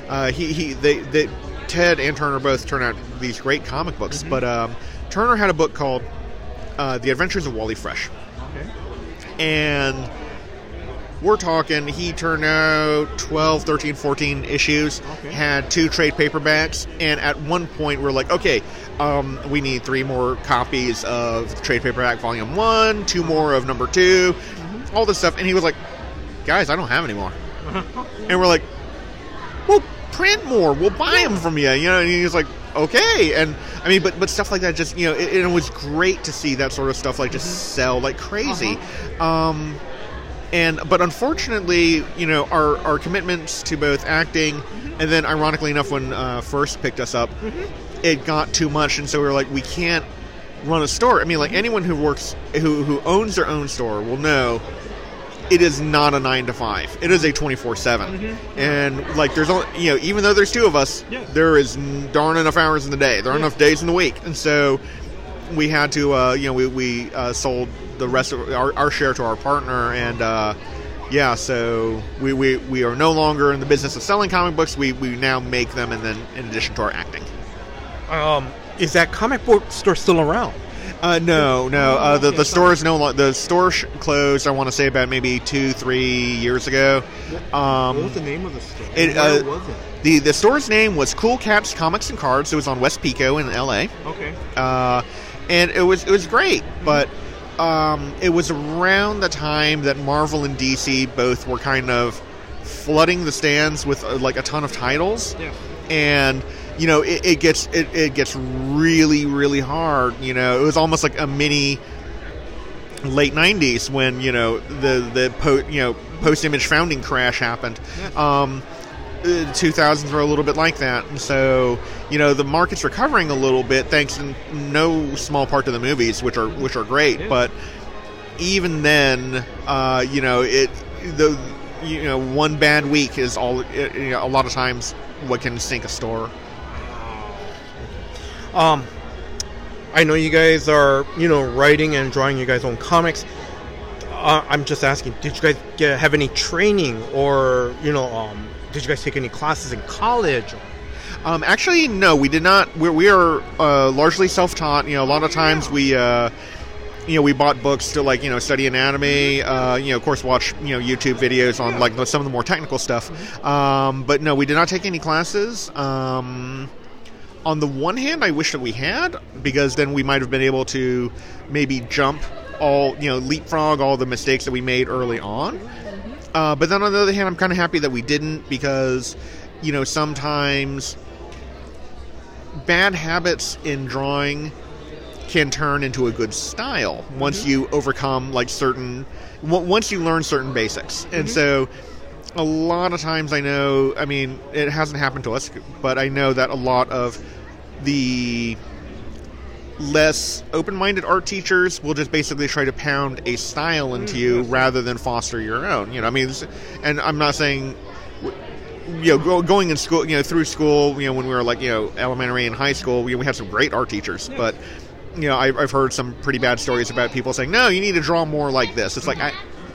uh, he, he they, they Ted and Turner both turn out these great comic books, but um, Turner had a book called uh, The Adventures of Wally Fresh Okay. and we're talking he turned out 12 13 14 issues Okay. had two trade paperbacks and at one point we're like okay um, we need three more copies of trade paperback volume one two more of number 2 all this stuff. And he was like guys i don't have any more. And we're like well print more. We'll buy them from you. You know and he's like okay. And i mean but but stuff like that just you know it, it was great to see that sort of stuff like just sell like crazy. Um and but unfortunately, you know, our our commitments to both acting and then, ironically enough, when uh, first picked us up, it got too much, and so we were like, we can't run a store. I mean, like anyone who works who who owns their own store will know it is not a nine to five. It is a twenty four seven, and like there's only you know even though there's two of us, Yeah. there is darn enough hours in the day. There are enough days in the week, and so we had to uh, you know we we uh, sold the rest of our, our share to our partner and. Uh, yeah, so we, we, we are no longer in the business of selling comic books. We, we now make them, and then in addition to our acting. Um, is that comic book store still around? Uh, no, no. Uh, the the store is no lo- the store sh- closed. I want to say about maybe two three years ago. Um, what was the name of the store? it, Where uh, was it? the the store's name was Cool Caps Comics and Cards. It was on West Pico in L.A. Okay. uh, and it was it was great. But um, it was around the time that Marvel and DC both were kind of flooding the stands with uh, like a ton of titles, Yeah. and you know it, it gets it, it gets really really hard. You know, it was almost like a mini late 90s when you know the the po- you know post image founding crash happened um the 2000s were a little bit like that and so you know the market's recovering a little bit thanks in no small part to the movies which are which are great Yeah. but even then uh you know it the you know one bad week is all you know, a lot of times what can sink a store Um, I know you guys are, you know, writing and drawing your guys' own comics. Uh, I'm just asking, did you guys get, have any training or, you know, um, did you guys take any classes in college? Um, actually, no, we did not. We're, we are uh, largely self-taught. You know, a lot of times we, uh, you know, we bought books to like you know study anatomy. Uh, you know, of course, watch you know YouTube videos on like some of the more technical stuff. Um, but no, we did not take any classes. Um, on the one hand, I wish that we had because then we might have been able to maybe jump all you know leapfrog all the mistakes that we made early on. Uh, but then on the other hand, I'm kind of happy that we didn't because, you know, sometimes bad habits in drawing can turn into a good style once you overcome like certain w- once you learn certain basics. And so a lot of times I know, I mean, it hasn't happened to us, but I know that a lot of the less open-minded art teachers will just basically try to pound a style into you rather than foster your own. You know, I mean, and I'm not saying you know, going in school, you know, through school, you know, when we were like, you know, elementary and high school, we, we had some great art teachers, but, you know, I, I've heard some pretty bad stories about people saying, no, you need to draw more like this. It's like, I,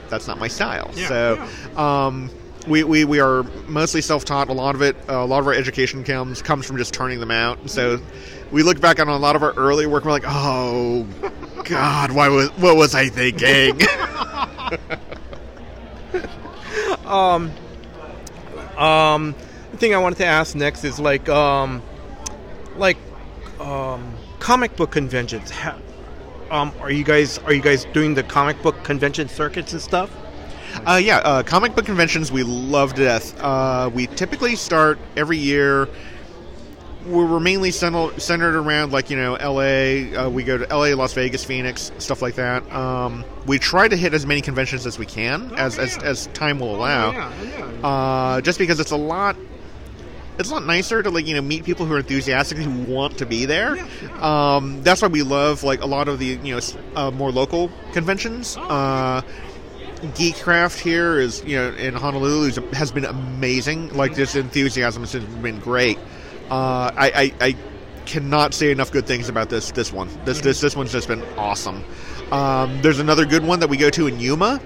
that's not my style. Yeah, so, um, we, we, we are mostly self-taught. A lot of it, a lot of our education comes comes from just turning them out. So, we look back on a lot of our early work. and We're like, oh, God, why was what was I thinking? Um, the thing I wanted to ask next is like, um, like, um, comic book conventions. Ha- um, are you guys are you guys doing the comic book convention circuits and stuff? Uh, yeah, uh, comic book conventions we love to death. Uh, we typically start every year. We're mainly centered, around like you know L.A. Uh, we go to L.A., Las Vegas, Phoenix, stuff like that. Um, we try to hit as many conventions as we can, as, as, yeah. as time will allow. yeah, yeah. Uh, just because it's a lot. It's a lot nicer to like you know meet people who are enthusiastic who want to be there. Um, that's why we love like a lot of the you know uh, more local conventions. Uh, Geekcraft here is you know in Honolulu has been amazing. Like this enthusiasm has been great. Uh, I, I I cannot say enough good things about this this one. This this this one's just been awesome. Um, there's another good one that we go to in Yuma.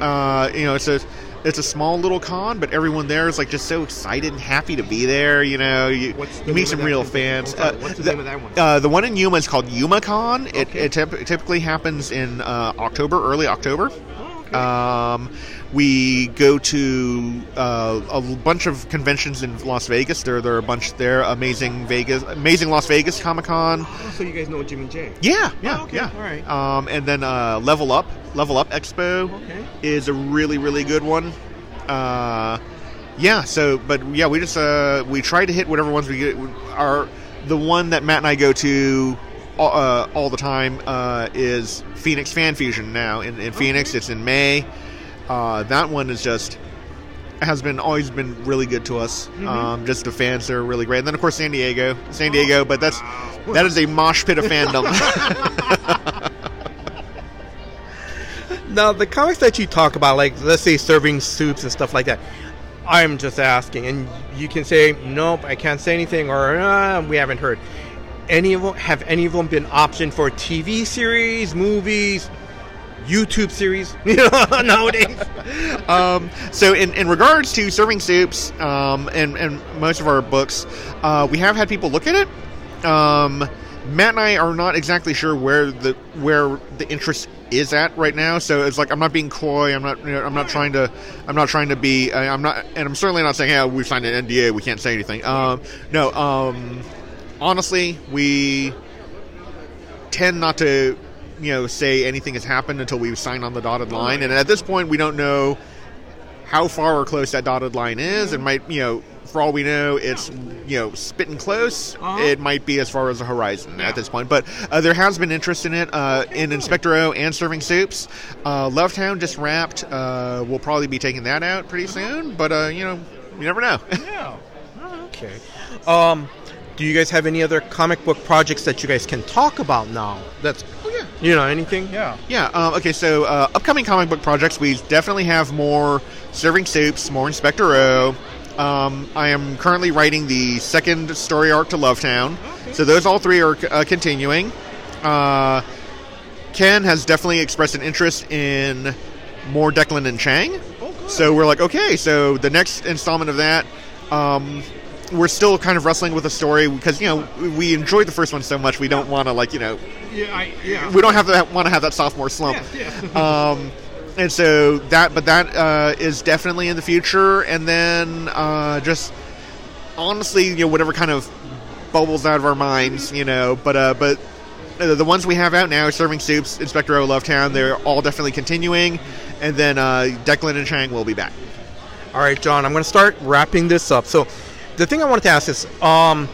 Uh, you know, it's a it's a small little con, but everyone there is like just so excited and happy to be there. You know, you, you meet some real fans. Uh, what's the the, name of that one? Uh, the one in Yuma is called YumaCon. It, Okay. it typ- typically happens in uh, October, early October. Um, we go to uh, a bunch of conventions in Las Vegas. There, there are a bunch there. Amazing Vegas, amazing Las Vegas Comic Con. Oh, so you guys know Jimmy J? Yeah, yeah, Oh, okay, yeah. all right. Um, and then uh, Level Up, Level Up Expo Okay. is a really, really good one. Uh, yeah. So, but yeah, we just uh, we try to hit whatever ones we get. Our the one that Matt and I go to uh, all the time uh, is Phoenix Fan Fusion now in, in Phoenix. It's in May. Uh, that one is just has been always been really good to us. Um, just the fans are really great, and then of course San Diego, San Diego. But that's that is a mosh pit of fandom. Now, the comics that you talk about, like let's say Serving Supes and stuff like that, I'm just asking, and you can say nope, I can't say anything, or uh, we haven't heard. Any of them have any of them been optioned for TV series, movies, YouTube series? You know, nowadays. um, so in, in regards to Serving Supes um, and, and most of our books, uh, we have had people look at it. Um, Matt and I are not exactly sure where the where the interest is at right now. So it's like I'm not being coy. I'm not. You know, I'm not trying to. I'm not trying to be. I- I'm not. And I'm certainly not saying, "Yeah, we've signed an NDA. We can't say anything." Um, no. Honestly, we tend not to, you know, say anything has happened until we've signed on the dotted line. And at this point, we don't know how far or close that dotted line is. It might, you know, for all we know, it's you know spitting close. It might be as far as the horizon at this point. But uh, there has been interest in it uh, in Inspector O and Serving Supes. Uh, Lovetown just wrapped. Uh, we'll probably be taking that out pretty soon. But uh, you know, you never know. Yeah. Okay. Um, do you guys have any other comic book projects that you guys can talk about now? That's you know anything? Yeah. Yeah. Um, okay. So uh, upcoming comic book projects, we definitely have more Serving Supes, more Inspector O. Um, I am currently writing the second story arc to Lovetown, so those all three are uh, continuing. Uh, Ken has definitely expressed an interest in more Declan and Chang, so we're like, okay, so the next installment of that. Um, we're still kind of wrestling with the story because you know we enjoyed the first one so much we don't want to like you know Yeah. I, yeah. we don't have to want to have that sophomore slump. um, and so that, but that uh, is definitely in the future. And then uh, just honestly, you know, whatever kind of bubbles out of our minds, you know. But uh, but uh, the ones we have out now, Serving Supes, Inspector O, Love Town, they're all definitely continuing. And then uh, Declan and Chang will be back. All right, John. I'm going to start wrapping this up. So, the thing I wanted to ask is, um,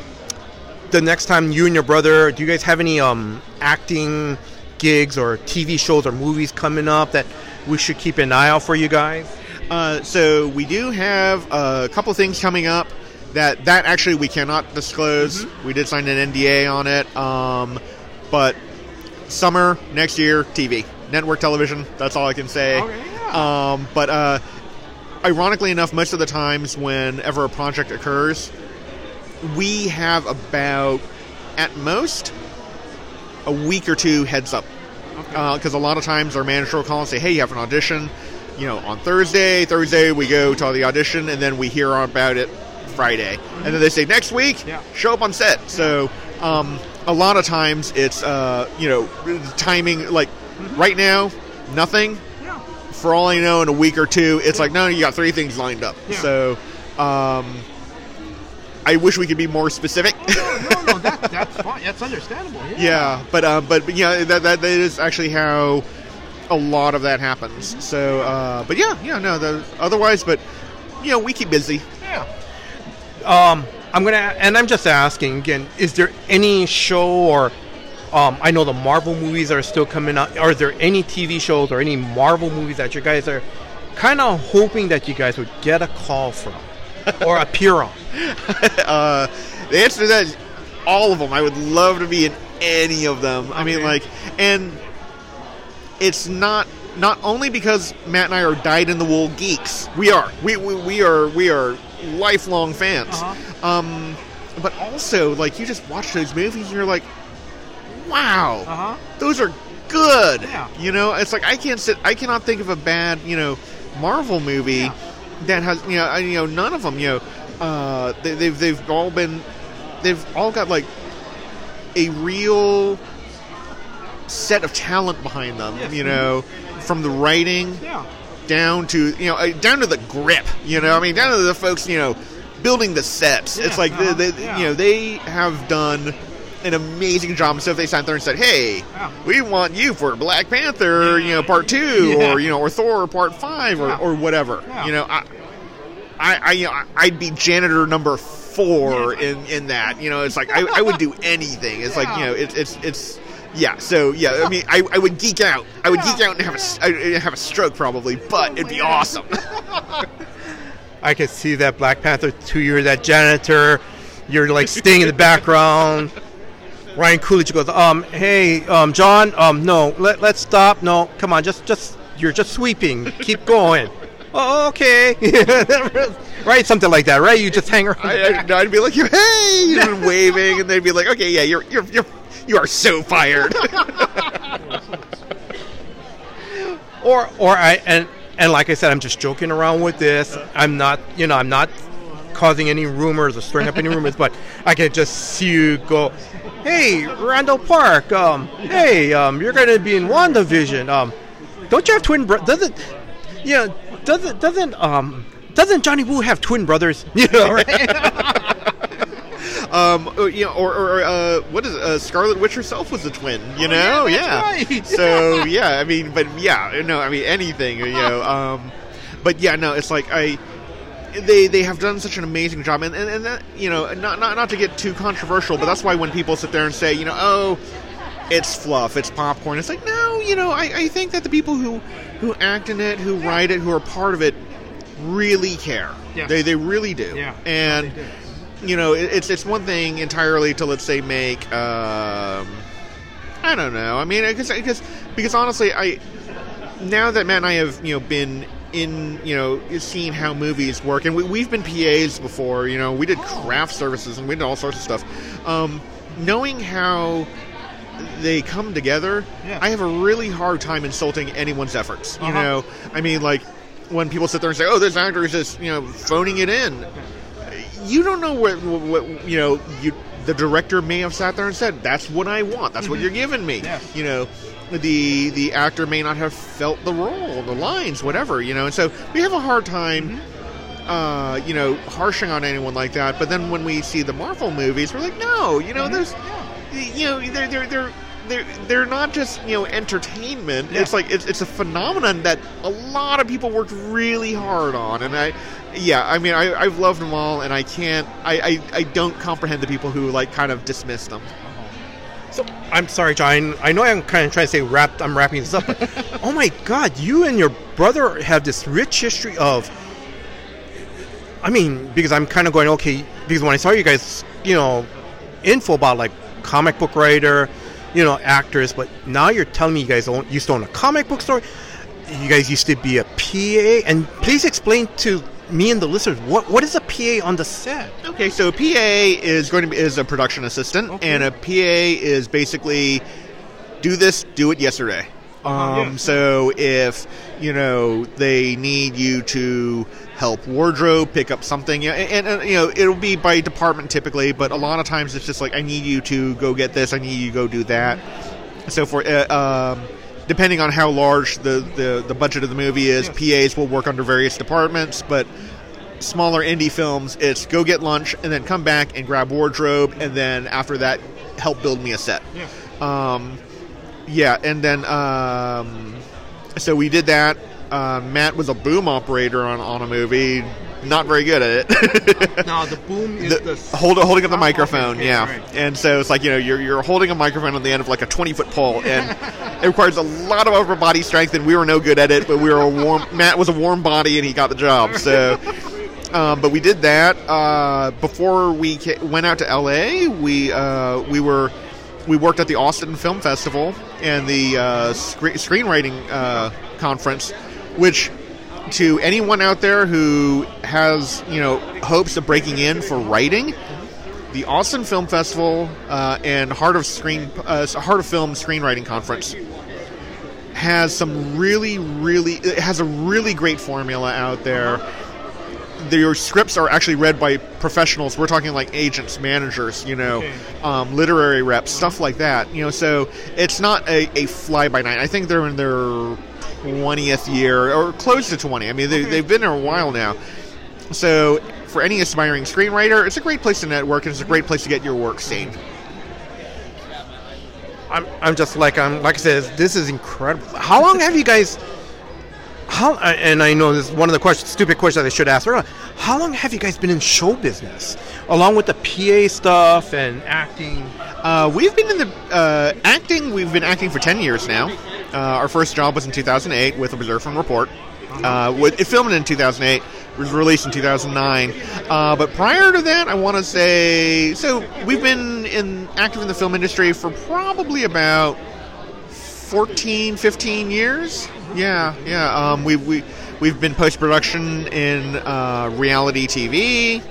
the next time you and your brother, do you guys have any um acting gigs or TV shows or movies coming up that we should keep an eye out for you guys? Uh, so we do have a couple things coming up that that actually we cannot disclose. We did sign an NDA on it, um, but summer next year, TV, network television. That's all I can say. um, but uh, ironically enough, most of the times whenever a project occurs, we have about at most a week or two heads up because a lot of times our manager will call and say, "Hey, you have an audition." You know, on Thursday. Thursday we go to the audition, and then we hear about it Friday, and then they say next week, Yeah. show up on set. So, um, a lot of times it's uh, you know timing. Like right now, nothing. Yeah. For all I know, in a week or two, it's like no, you got three things lined up. Yeah. So, um, I wish we could be more specific. No, no, no. That, that's fine. That's understandable. Yeah. Yeah, but um, but, but yeah, that, that that is actually how a lot of that happens. So, uh, but yeah, yeah, no, the, otherwise, but you know, we keep busy. Yeah. Um, I'm gonna, and I'm just asking again: Is there any show or um, I know the Marvel movies are still coming out. Are there any TV shows or any Marvel movies that you guys are kind of hoping that you guys would get a call from or appear on? Uh, the answer to that is all of them. I would love to be in any of them. I mean, Okay. like, and it's not not only because Matt and I are dyed in the wool geeks. We are. We we, we are we are lifelong fans. Uh-huh. Um, but also like you just watch those movies and you're like, wow, Uh huh. those are good. Yeah. You know, it's like I can't sit. I cannot think of a bad you know Marvel movie Yeah. that has you know I- you know none of them you know uh, they, they've they've all been they've all got like a real set of talent behind them. Yes. You know, from the writing Yeah. down to you know uh, down to the grip. You know, I mean down to the folks you know building the sets. it's like uh-huh, they, they, yeah. you know they have done an amazing job. So if they sat there and said, "Hey, we want you for Black Panther, you know, part two, Yeah. or you know, or Thor part five, or, Yeah. or whatever," Yeah. you know, I, I, I, you know, I'd be janitor number four in in that. You know, it's like I, I would do anything. It's like you know, it's it's it's yeah, so yeah, I mean, I, I would geek out. I would geek out and have a have a stroke probably, oh but it'd be awesome. I could see that Black Panther 2, you're that janitor, you're like staying in the background. Ryan Coogler goes, um, hey, um, John, um, no, let, let's stop. No, come on, just, just, you're just sweeping. Keep going. oh, okay. right, something like that, right? You just hang around. I, I'd, I'd be like, hey, and waving, and they'd be like, okay, yeah, you're you're you're you are so fired. or or I and and like I said, I'm just joking around with this. I'm not, you know, I'm not causing any rumors or stirring up any rumors, but I can just see you go, "Hey, Randall Park, um, hey, um, you're going to be in WandaVision. Um, don't you have twin brothers? Doesn't, you know, doesn't doesn't um doesn't Jimmy Woo have twin brothers? You know, right? um, uh, you know, or, or uh, what is it? Uh, Scarlet Witch herself was a twin. You know, Oh, yeah, yeah. that's right. So yeah, I mean, but yeah, no, I mean anything. You know, um, but yeah, no, it's like I. They, they have done such an amazing job, and, and, and that you know not, not not to get too controversial, but that's why when people sit there and say you know oh it's fluff, it's popcorn. It's like no, you know, I, I think that the people who who act in it, who write it, who are part of it, really care. Yes. They they really do. Yeah. And you know, it, it's it's one thing entirely to let's say make um, I don't know. I mean, because because because honestly, I now that Matt and I have you know been in you know seeing how movies work, and we, we've been PAs before. You know, we did craft services and we did all sorts of stuff. Um, knowing how they come together, Yeah. I have a really hard time insulting anyone's efforts. You Uh-huh. know, I mean, like when people sit there and say, "Oh, this actor is just you know phoning it in," you don't know what, what, what you know. You the director may have sat there and said, "That's what I want. That's what you're giving me." Mm-hmm. You know, the the actor may not have felt the role, the lines, whatever. You know, and so we have a hard time. Mm-hmm. Uh, you know, harshing on anyone like that, but then when we see the Marvel movies, we're like, no, you know, Mm-hmm. there's, you know, they're they're they're they're, they're not just you know entertainment. Yeah. It's like it's, it's a phenomenon that a lot of people worked really hard on, and I, yeah, I mean, I, I've loved them all, and I can't, I, I, I don't comprehend the people who like kind of dismiss them. So I'm sorry, John. I know I'm kind of trying to say wrapped. I'm wrapping this up, but oh my God, you and your brother have this rich history of. I mean, because I'm kind of going okay. Because when I saw you guys, you know, info about like comic book writer, you know, actors, but now you're telling me you guys own, used to own a comic book store. You guys used to be a PA, and please explain to me and the listeners what what is a PA on the set. Okay, so a PA is going to be is a production assistant, Okay. and a PA is basically do this, do it yesterday. Um, yeah. So if you know they need you to help wardrobe, pick up something, you know, and, and you know it'll be by department typically, but a lot of times it's just like I need you to go get this, I need you to go do that. So for uh, um, depending on how large the, the the budget of the movie is, PAs will work under various departments, but smaller indie films, it's go get lunch and then come back and grab wardrobe, and then after that, help build me a set. Yeah. Um, yeah, and then um, so we did that. Uh, Matt was a boom operator on, on a movie, not very good at it. Now the boom is The- the, hold, holding up the microphone, okay, yeah. right. And so it's like you know you're you're holding a microphone on the end of like a 20 foot pole, and it requires a lot of upper body strength, and we were no good at it. But we were a warm. Matt was a warm body, and he got the job. So. Um, but we did that uh, before we ca- went out to LA. We uh, we were we worked at the Austin Film Festival and the uh, scre- screenwriting uh, conference, which to anyone out there who has you know hopes of breaking in for writing, the Austin Film Festival uh, and Heart of Screen uh, Heart of Film Screenwriting Conference has some really really it has a really great formula out there your scripts are actually read by professionals. We're talking like agents, managers, you know, Okay. um, literary reps, stuff like that. You know, so it's not a, a fly by night. I think they're in their twentieth year or close to twenty. I mean, they, they've been there a while now. So for any aspiring screenwriter, it's a great place to network and it's a great place to get your work seen. I'm, I'm just like I'm like I said, this is incredible. How long have you guys how? uh, And I know this is one of the questions, stupid questions I should ask. How long have you guys been in show business, along with the PA stuff and acting? Uh, we've been in the uh, acting. We've been acting for ten years now. Uh, our first job was in 2008 with Observe and Report. Uh, with, it filmed in 2008. Was released in 2009. Uh, but prior to that, I want to say so. We've been in active in the film industry for probably about 14, 15 years. Yeah, yeah. Um, we we we've been post production in uh, reality TV.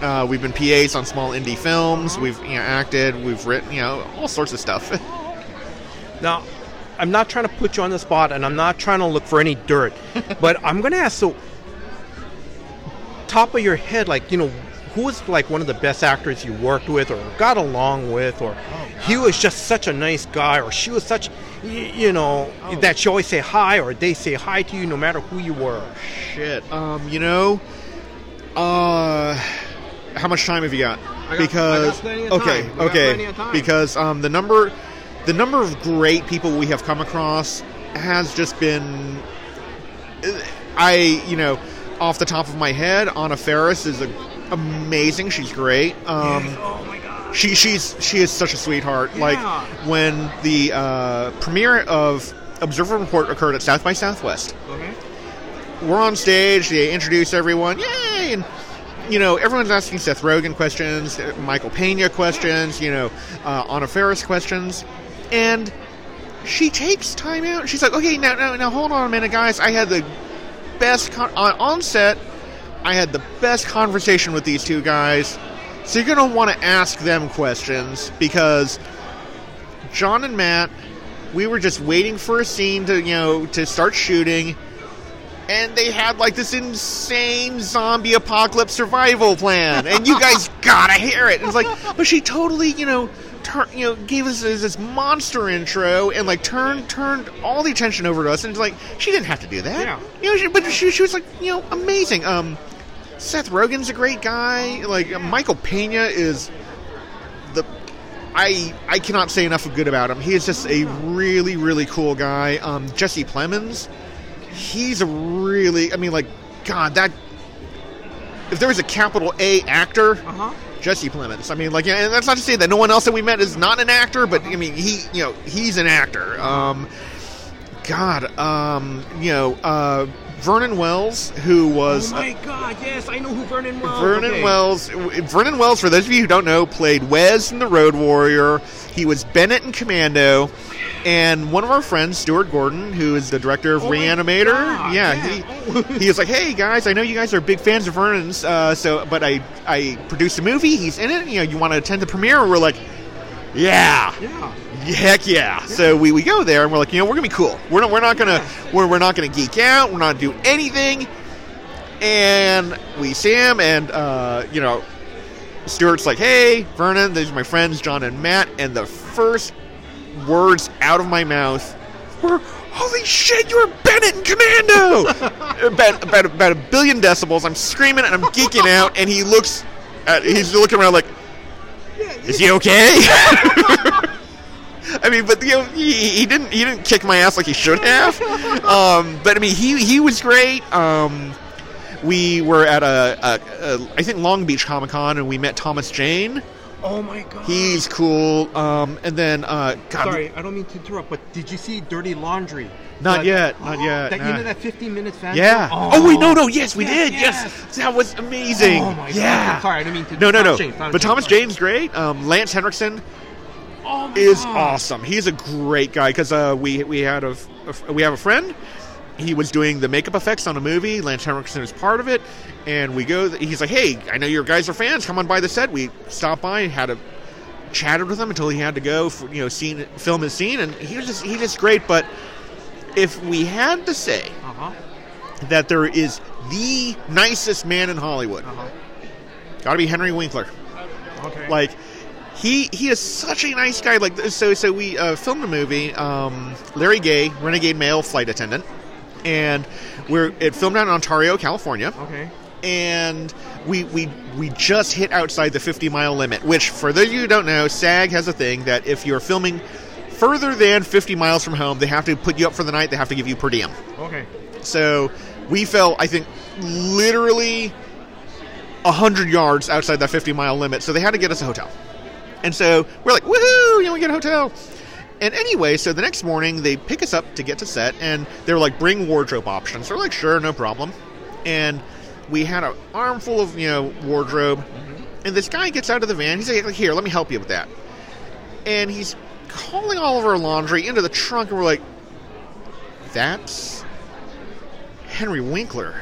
Uh, we've been PAs on small indie films. We've you know, acted. We've written you know all sorts of stuff. Now, I'm not trying to put you on the spot, and I'm not trying to look for any dirt, but I'm going to ask. So, top of your head, like you know, who was like one of the best actors you worked with or got along with, or he was just such a nice guy, or she was such, you know, that she always say hi, or they say hi to you no matter who you were. Shit. Um, you know, uh, how much time have you got? got- because I got plenty of okay, time. We got okay, plenty of time. because um, the number, the number of great people we have come across has just been. I, you know, off the top of my head, Anna Faris is a, amazing. She's great. Um, oh my god. She she's she is such a sweetheart. Like when the uh, premiere of Observe and Report occurred at South by Southwest Okay. we're on stage. They introduce everyone. Yay! And you know, everyone's asking Seth Rogen questions, uh, Michael Pena questions, you know, uh, Anna Faris questions, and she takes time out. She's like, "Okay, now, now, now, hold on a minute, guys. I had the best con- on, on set. I had the best conversation with these two guys. So you're gonna want to ask them questions because John and Matt, we were just waiting for a scene to, you know, to start shooting." and they had like this insane zombie apocalypse survival plan, and you guys gotta hear it. It's like, but she totally, you know, tur- you know, gave us this this monster intro and like turned turned all the attention over to us, and it's like she didn't have to do that. Yeah. you know, she, but she, she was like, you know, amazing. Um, Seth Rogen's a great guy. Like Michael Pena is the I I cannot say enough good about him. He is just a really really cool guy. Um, Jesse Plemons, he's a really I mean like God that if there was a capital A actor, Uh-huh. Jesse Plemons. I mean like and that's not to say that no one else that we met is not an actor, but I mean he you know he's an actor. Um, God, um, you know uh, Vernon Wells, who was Oh my god, yes, I know who Vernon Wells. Vernon okay. Wells. Vernon Wells, for those of you who don't know, played Wes in The Road Warrior. He was Bennett in Commando, and one of our friends, Stuart Gordon, who is the director of Oh Reanimator. God, yeah, yeah. he he was like, "Hey guys, I know you guys are big fans of Vernon's, uh, so but I I produced a movie. He's in it. You know, you want to attend the premiere?" And we're like, "Yeah." Yeah. Heck yeah! So we, we go there and we're like, you know, we're gonna be cool. We're not we're not gonna we're, we're not gonna geek out. We're not do anything. And we see him, and uh, you know, Stuart's like, "Hey, Vernon, these are my friends, John and Matt." And the first words out of my mouth were, "Holy shit, you're Bennett in Commando!" about, about about a billion decibels. I'm screaming and I'm geeking out, and he looks, at, he's looking around like, "Is he okay?" I mean, but you know, he, he didn't he didn't kick my ass like he should have. Um, but I mean, he he was great. Um, we were at a, a, a I think Long Beach Comic Con, and we met Thomas Jane. Oh my god. He's cool. Um, and then uh, God, Sorry, I don't mean to interrupt, but did you see Dirty Laundry? Not That- yet, not yet, That you nah. know that 15 minute fan. yeah. film? Oh, wait, no, no, yes, we Yes, did. Yes. yes. that was amazing. Oh my yeah. god. Sorry, I didn't mean to. No, no, no. Thomas Jane, but Thomas. Jane's great. Um, Lance Henriksen oh is God. awesome. He's a great guy because uh, we we had a, a- we have a friend. He was doing the makeup effects on a movie. Lance Henriksen is part of it, and we go. He's like, "Hey, I know your guys are fans. Come on by the set." We stopped by, and had a chatted with him until he had to go, for, you know, scene film his scene, and he was just he just great. But if we had to say Uh-huh. that there is the nicest man in Hollywood, Uh-huh. got to be Henry Winkler. Okay. Like he he is such a nice guy. Like so so we uh, filmed a movie, um, Larry Gaye, Renegade Male Flight Attendant, and we're it filmed out in Ontario, California, Okay. and we we we just hit outside the 50 mile limit. Which for those of you who don't know, SAG has a thing that if you're filming further than 50 miles from home, they have to put you up for the night. They have to give you per diem. Okay. So we fell, I think, literally 100 yards outside that 50 mile limit. So they had to get us a hotel. And so we're like, woohoo, you know, we get a hotel. And anyway, so the next morning they pick us up to get to set, and they're like, bring wardrobe options. We're like, sure, no problem. And we had an armful of, you know, wardrobe. Mm-hmm. And this guy gets out of the van. He's like, here, let me help you with that. And he's hauling all of our laundry into the trunk, and we're like, that's Henry Winkler.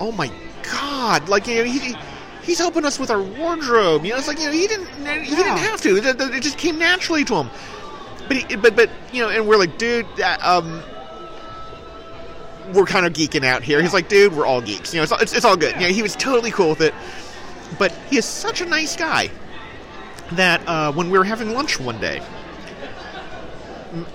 Oh my God! Like you know, he, he's helping us with our wardrobe. You know, it's like you know he didn't he didn't have to. It, it just came naturally to him. But he, but but you know, and we're like, dude, uh, um, we're kind of geeking out here. He's like, dude, we're all geeks. You know, it's it's, it's all good. You know, he was totally cool with it. But he is such a nice guy that uh, when we were having lunch one day,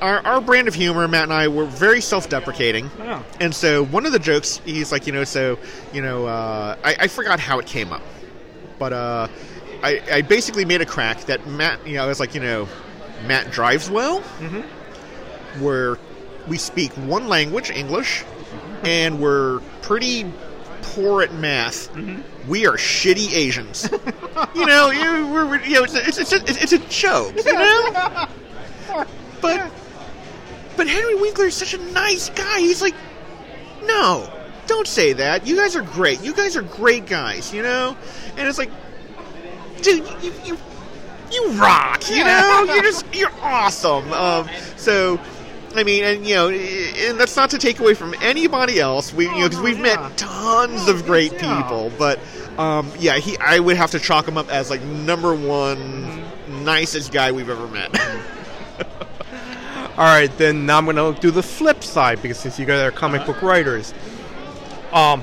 our, our brand of humor, Matt and I, were very self-deprecating, Yeah. and so one of the jokes, he's like, you know, so you know, uh, I, I forgot how it came up, but uh, I, I basically made a crack that Matt, you know, I was like, you know, Matt drives well, where we speak one language, English, and we're pretty poor at math. We are shitty Asians. you know, you, we're, we're- you know, it's a, it's, a, it's a joke, you know. But but Henry Winkler is such a nice guy. He's like, no, don't say that. You guys are great. You guys are great guys, you know. And it's like, dude, you you, you rock. You know, you're just you're awesome. Um, so. I mean, and you know, and that's not to take away from anybody else. We, you know, because we've yeah. met tons of great people, but um, yeah, he, I would have to chalk him up as like number one nicest guy we've ever met. All right, then now I'm going to do the flip side because since you guys are comic book writers, um,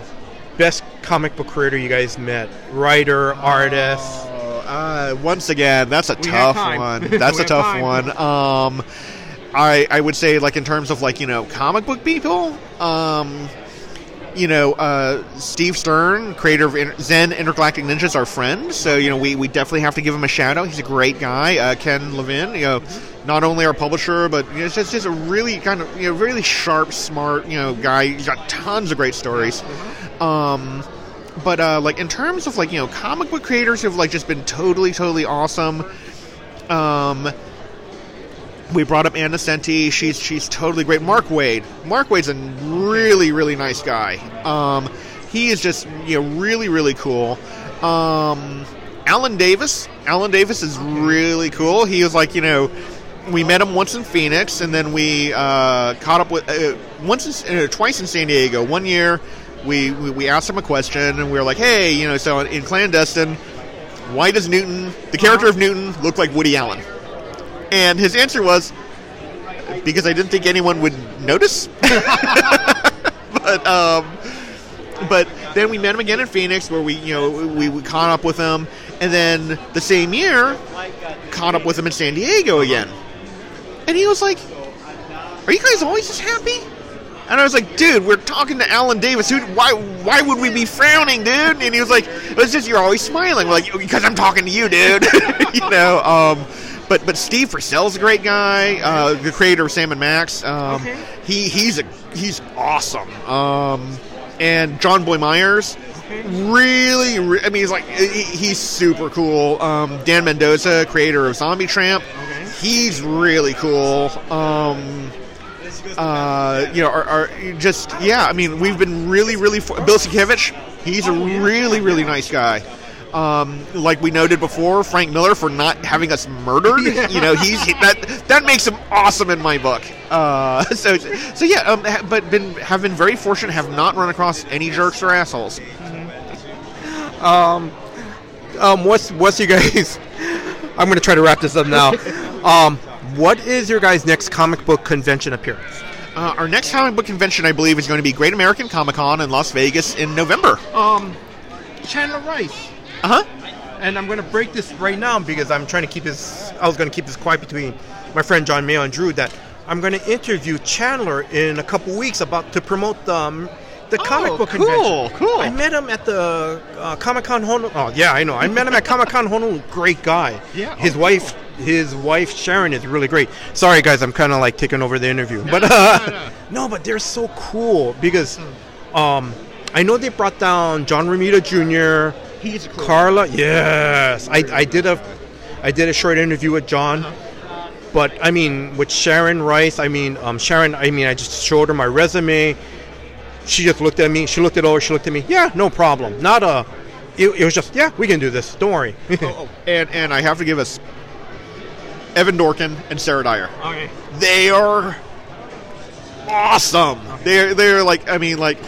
best comic book creator you guys met, writer, artist. Uh, once again, that's a We tough one. That's a tough time. one. Um, I I would say like in terms of like you know comic book people, um, you know uh, Steve Stern, creator of Zen Intergalactic Ninjas, our friend. So you know we, we definitely have to give him a shout out. He's a great guy. Uh, Ken Levin, you know, not only our publisher, but you know, it's just just a really kind of you know really sharp, smart you know guy. He's got tons of great stories. Um, but uh, like in terms of like you know comic book creators who've like just been totally totally awesome um we brought up Ann Nocenti. She's she's totally great. Mark Waid. Mark Waid's a really really nice guy. Um, he is just you know really really cool. Um, Alan Davis. Alan Davis is really cool. He was like you know we met him once in Phoenix, and then we uh, caught up with uh, once in, uh, twice in San Diego. One year, we, we we asked him a question, and we were like, hey, you know, so in ClanDestine, why does Newton, the character of Newton, look like Woody Allen? And his answer was, because I didn't think anyone would notice. but um, but then we met him again in Phoenix, where we you know we, we caught up with him, and then the same year caught up with him in San Diego again, and he was like, "Are you guys always just happy?" And I was like, "Dude, we're talking to Alan Davis. Who? Why? Why would we be frowning, dude?" And he was like, "It's just you're always smiling." We're like, "Because I'm talking to you, dude." you know. Um, but but Steve Purcell's a great guy. Uh, the creator of Sam and Max. Um, Okay. He he's a he's awesome. Um, and Jonboy Meyers. Really, re- I mean, he's like he, he's super cool. Um, Dan Mendoza, creator of Zombie Tramp, Okay. He's really cool. Um, uh, you know, are, are just yeah. I mean, we've been really, really. For- Bill Sienkiewicz, he's a really, really nice guy. Um, like we noted before, Frank Miller for not having us murdered. You know, he's that that makes him awesome in my book. Uh, so so yeah, um, ha- but been have been very fortunate. Have not run across any jerks or assholes. Um, Um, what's what's you guys? I'm going to try to wrap this up now. Um, what is your guys' next comic book convention appearance? Uh, our next comic book convention, I believe, is going to be Great American Comic Con in Las Vegas in November. Um, Chandler Rice. Uh huh. And I'm going to break this right now because I'm trying to keep this. I was going to keep this quiet between my friend John Mayo and Drew. That I'm going to interview Chandler in a couple weeks about to promote the um, the comic book cool, convention. cool. Cool. I met him at the uh, Comic Con Honolulu. Oh yeah, I know. I met him at Comic Con Honolulu. Great guy. Yeah, His oh, wife his wife Sharon is really great. Sorry guys, I'm kind of like taking over the interview, but uh, no, but they're so cool because um, I know they brought down John Romita Jr. He's cool. Carla, yes, I, I did a I did a short interview with John. But I mean, with Sharon Rice, I mean, um, Sharon, I mean, I just showed her my resume. She just looked at me. She looked it over. She looked at me. Yeah, no problem. Not a. It, it was just yeah, we can do this. Don't worry. Oh, and and I have to give us Evan Dorkin and Sarah Dyer. Okay. They are awesome. They're they're like I mean like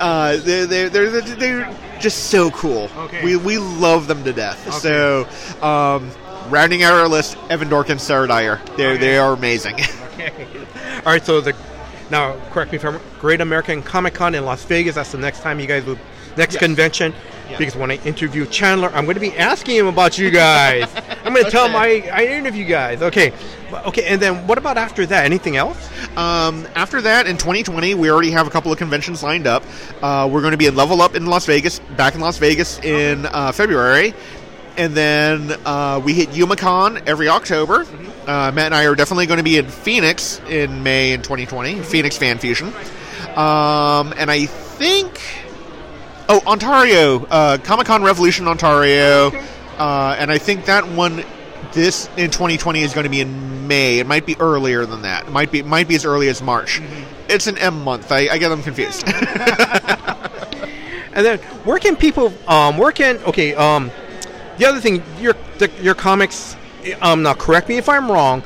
uh, they're, they're they're they're just so cool. Okay. We we love them to death. Okay. So um, rounding out our list, Evan Dorkin, Sarah Dyer. They they are amazing. Okay. All right. So the now, correct me if I'm Great American Comic Con in Las Vegas. That's the next time you guys will next Yes. convention. Because when I interview Chandler, I'm going to be asking him about you guys. I'm going to tell him I, I interview guys. Okay. Okay. And then what about after that? Anything else? Um, after that, in 2020, we already have a couple of conventions lined up. Uh, we're going to be at Level Up in Las Vegas, back in Las Vegas in uh, February. And then uh, we hit YumaCon every October. Uh, Matt and I are definitely going to be in Phoenix in May in 2020, Phoenix Fan Fusion. Um, and I think. Oh, Ontario, uh, Comic Con Revolution Ontario. Uh, and I think that one this in 2020 is going to be in May. It might be earlier than that. It might be might be as early as March. It's an M month. I, I get them confused. And then where can people um where can okay um the other thing your the, your comics um now correct me if I'm wrong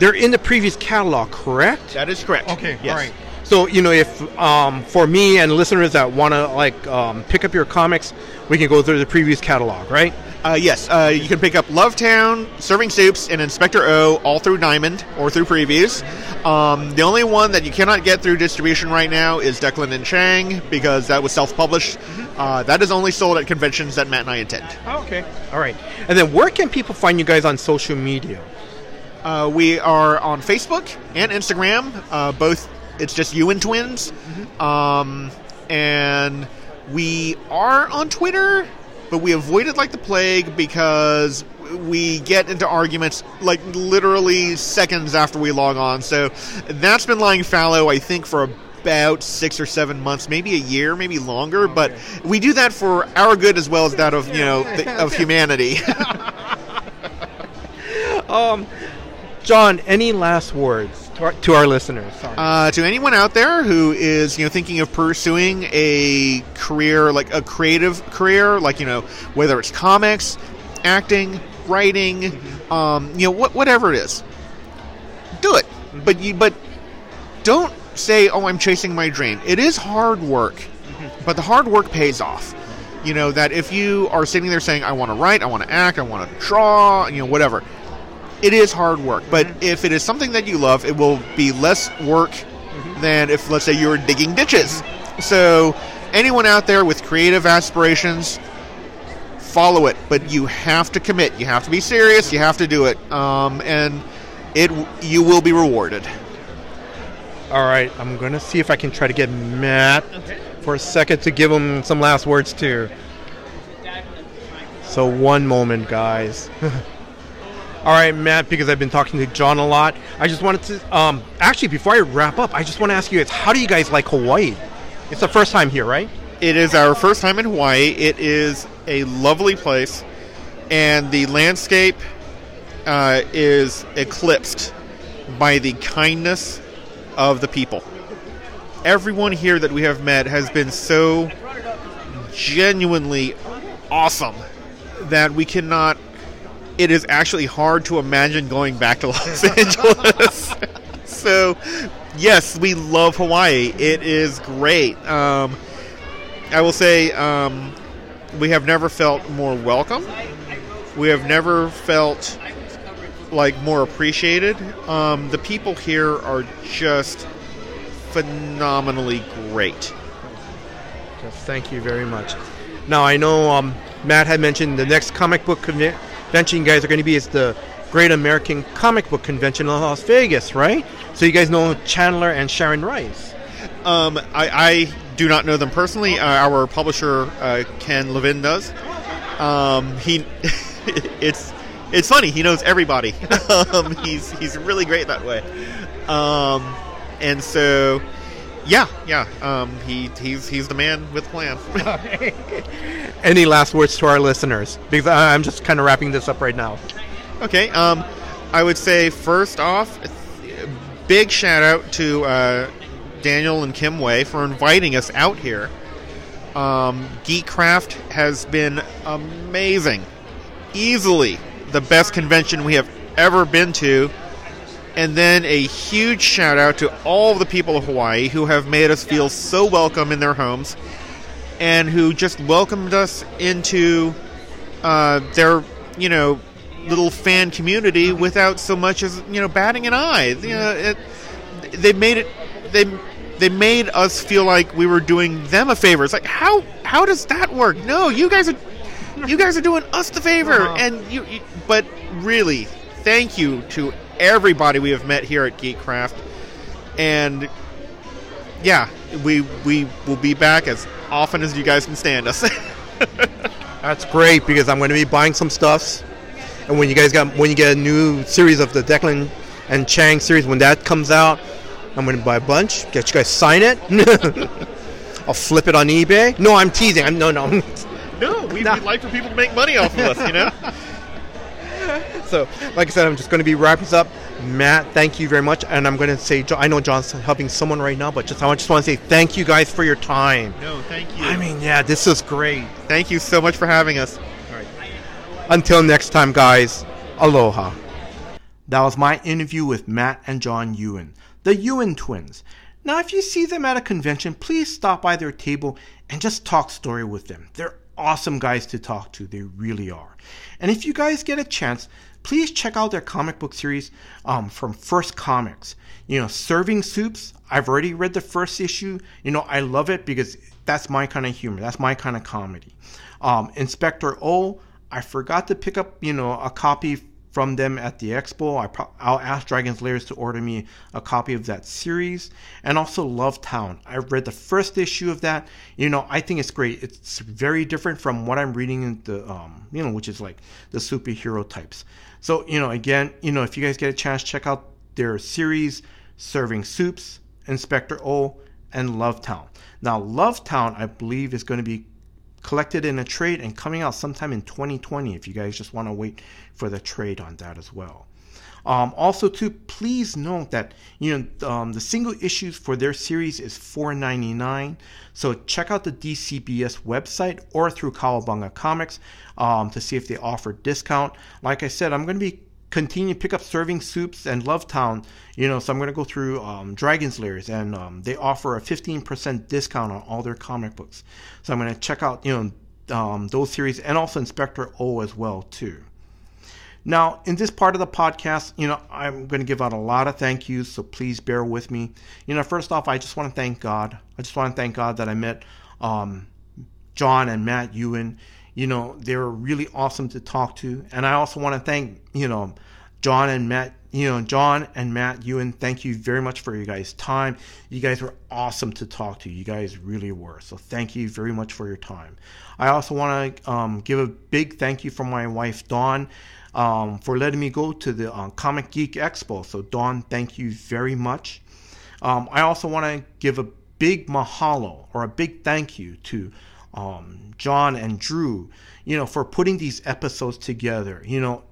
they're in the Previews catalog correct that is correct. Okay. Yes. All right. So you know if um for me and listeners that want to like um, pick up your comics we can go through the Previews catalog right Uh, yes, uh, you can pick up Lovetown, Serving Supes, and Inspector O all through Diamond or through previews. Um, the only one that you cannot get through distribution right now is Declan and Chang because that was self-published. Uh, that is only sold at conventions that Matt and I attend. okay all right and then where can people find you guys on social media Uh, we are on Facebook and Instagram. Uh, both, it's just you and Twins. Um, and we are on Twitter, but we avoid it like the plague because we get into arguments like literally seconds after we log on. So that's been lying fallow, I think, for about six or seven months, maybe a year, maybe longer. But we do that for our good as well as that of you know the, of humanity. John any last words to our, to our listeners Uh, to anyone out there who is you know thinking of pursuing a career like a creative career like you know whether it's comics acting writing um, you know what, whatever it is do it. But you but don't say oh i'm chasing my dream. It is hard work but the hard work pays off. You know that if you are sitting there saying i want to write i want to act i want to draw you know whatever it is hard work, but mm-hmm. if it is something that you love, it will be less work mm-hmm. than if, let's say, you were digging ditches. Mm-hmm. So, anyone out there with creative aspirations, follow it, but you have to commit. You have to be serious. You have to do it, um, and it you will be rewarded. All right, I'm gonna see if I can try to get Matt for a second to give him some last words too. So one moment, guys. All right, Matt, because I've been talking to John a lot, I just wanted to um, actually before I wrap up, I just want to ask you guys, how do you guys like Hawaii? It's the first time here, right? It is our first time in Hawaii. It is a lovely place, and the landscape uh, is eclipsed by the kindness of the people. Everyone here that we have met has been so genuinely awesome that we cannot. It is actually hard to imagine going back to Los Angeles. so, yes, we love Hawaii. It is great. Um, I will say um, we have never felt more welcome. We have never felt like more appreciated. Um, the people here are just phenomenally great. Thank you very much. Now I know um, Matt had mentioned the next comic book conve- convention you guys are going to be is the Great American Comic Book Convention in Las Vegas, right? So you guys know Chandler and Sharon Rice. Um, I, I do not know them personally. Uh, our publisher uh, Ken Levin does. Um, he, it's it's funny. He knows everybody. um, he's he's really great that way. Um, and so, yeah, yeah. Um, he he's he's the man with the plan. Any last words to our listeners? Because I'm just kind of wrapping this up right now. Okay. Um, I would say first off, big shout out to uh, Daniel and Kim Way for inviting us out here. Um, Geekcraft has been amazing, easily the best convention we have ever been to. And then a huge shout out to all the people of Hawaii who have made us feel so welcome in their homes and who just welcomed us into uh, their, you know, little fan community without so much as you know batting an eye. You know, it, they made it. They they made us feel like we were doing them a favor. It's like how how does that work? No, you guys are you guys are doing us the favor, Uh-huh. and you, you. But really, thank you to everybody we have met here at Geekcraft, and yeah, we we will be back as often as you guys can stand us. That's great because I'm going to be buying some stuffs, and when you guys got when you get a new series of the Declan and Chang series, when that comes out, I'm going to buy a bunch. Get you guys sign it. I'll flip it on eBay. No, I'm teasing. I'm no no. no, we, we'd like for people to make money off of us, you know. So, like I said, I'm just going to be wrapping this up. Matt, thank you very much. And I'm going to say, I know John's helping someone right now, but just I just want to say thank you guys for your time. No, thank you. I mean, yeah, this is great. thank you so much for having us. All right. Until next time, guys, aloha. That was my interview with Matt and John Ewan, the Ewan twins. Now, if you see them at a convention, please stop by their table and just talk story with them. They're awesome guys to talk to, they really are. And if you guys get a chance, please check out their comic book series um, from First Comics. You know, Serving Supes, I've already read the first issue. You know, I love it because that's my kind of humor, that's my kind of comedy. Um, Inspector O, I forgot to pick up, you know, a copy from them at the expo. I pro- I'll ask Dragon's Lairs to order me a copy of that series, and also Love Town. I read the first issue of that. You know, I think it's great. It's very different from what I'm reading in the, um, you know, which is like the superhero types. So, you know, again, you know, if you guys get a chance, check out their series, Serving Supes, Inspector O, and Love Town. Now, Love Town, I believe, is going to be collected in a trade and coming out sometime in 2020 if you guys just want to wait for the trade on that as well. Um, also, too, please note that you know um, the single issues for their series is $4.99. So check out the DCBS website or through Kawabunga Comics um, to see if they offer discount. Like I said, I'm going to be continue pick up serving Supes and Love Town. You know, so I'm going to go through um, Dragon's Lairs, and um, they offer a 15% discount on all their comic books. So I'm going to check out you know um, those series and also Inspector O as well too. Now, in this part of the podcast, you know, I'm going to give out a lot of thank yous, so please bear with me. You know, first off, I just want to thank God. I just want to thank God that I met um, John and Matt Ewan. You know, they were really awesome to talk to. And I also want to thank, you know, John and Matt, you know, John and Matt Ewan, thank you very much for your guys' time. You guys were awesome to talk to. You guys really were. So thank you very much for your time. I also want to um, give a big thank you from my wife, Dawn um, for letting me go to the uh, Comic Geek Expo. So, Dawn, thank you very much. Um, I also want to give a big mahalo or a big thank you to um, John and Drew, you know, for putting these episodes together. You know,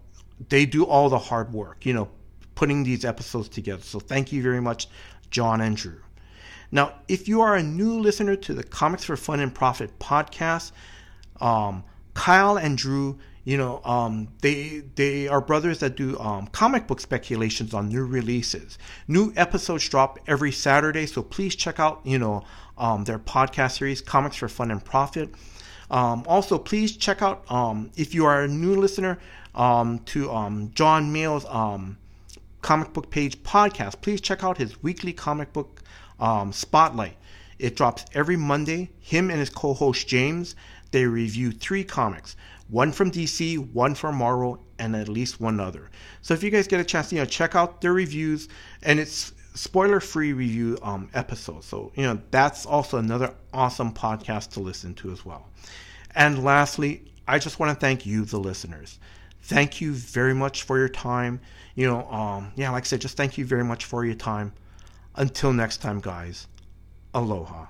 they do all the hard work, you know, putting these episodes together. So, thank you very much, John and Drew. Now, if you are a new listener to the Comics for Fun and Profit podcast, um, Kyle and Drew, you know, um, they they are brothers that do um, comic book speculations on new releases. New episodes drop every Saturday, so please check out you know um, their podcast series, Comics for Fun and Profit. Um, also, please check out um, if you are a new listener um, to um, John um, comic book page podcast. Please check out his weekly comic book spotlight. It drops every Monday. Him and his co-host James they review three comics, one from DC, one from Marvel, and at least one other. So if you guys get a chance, you know, check out their reviews, and it's spoiler-free review um, episode. So you know that's also another awesome podcast to listen to as well. And lastly, I just want to thank you, the listeners. thank you very much for your time. You know, um, yeah, like I said, just thank you very much for your time. Until next time, guys, aloha.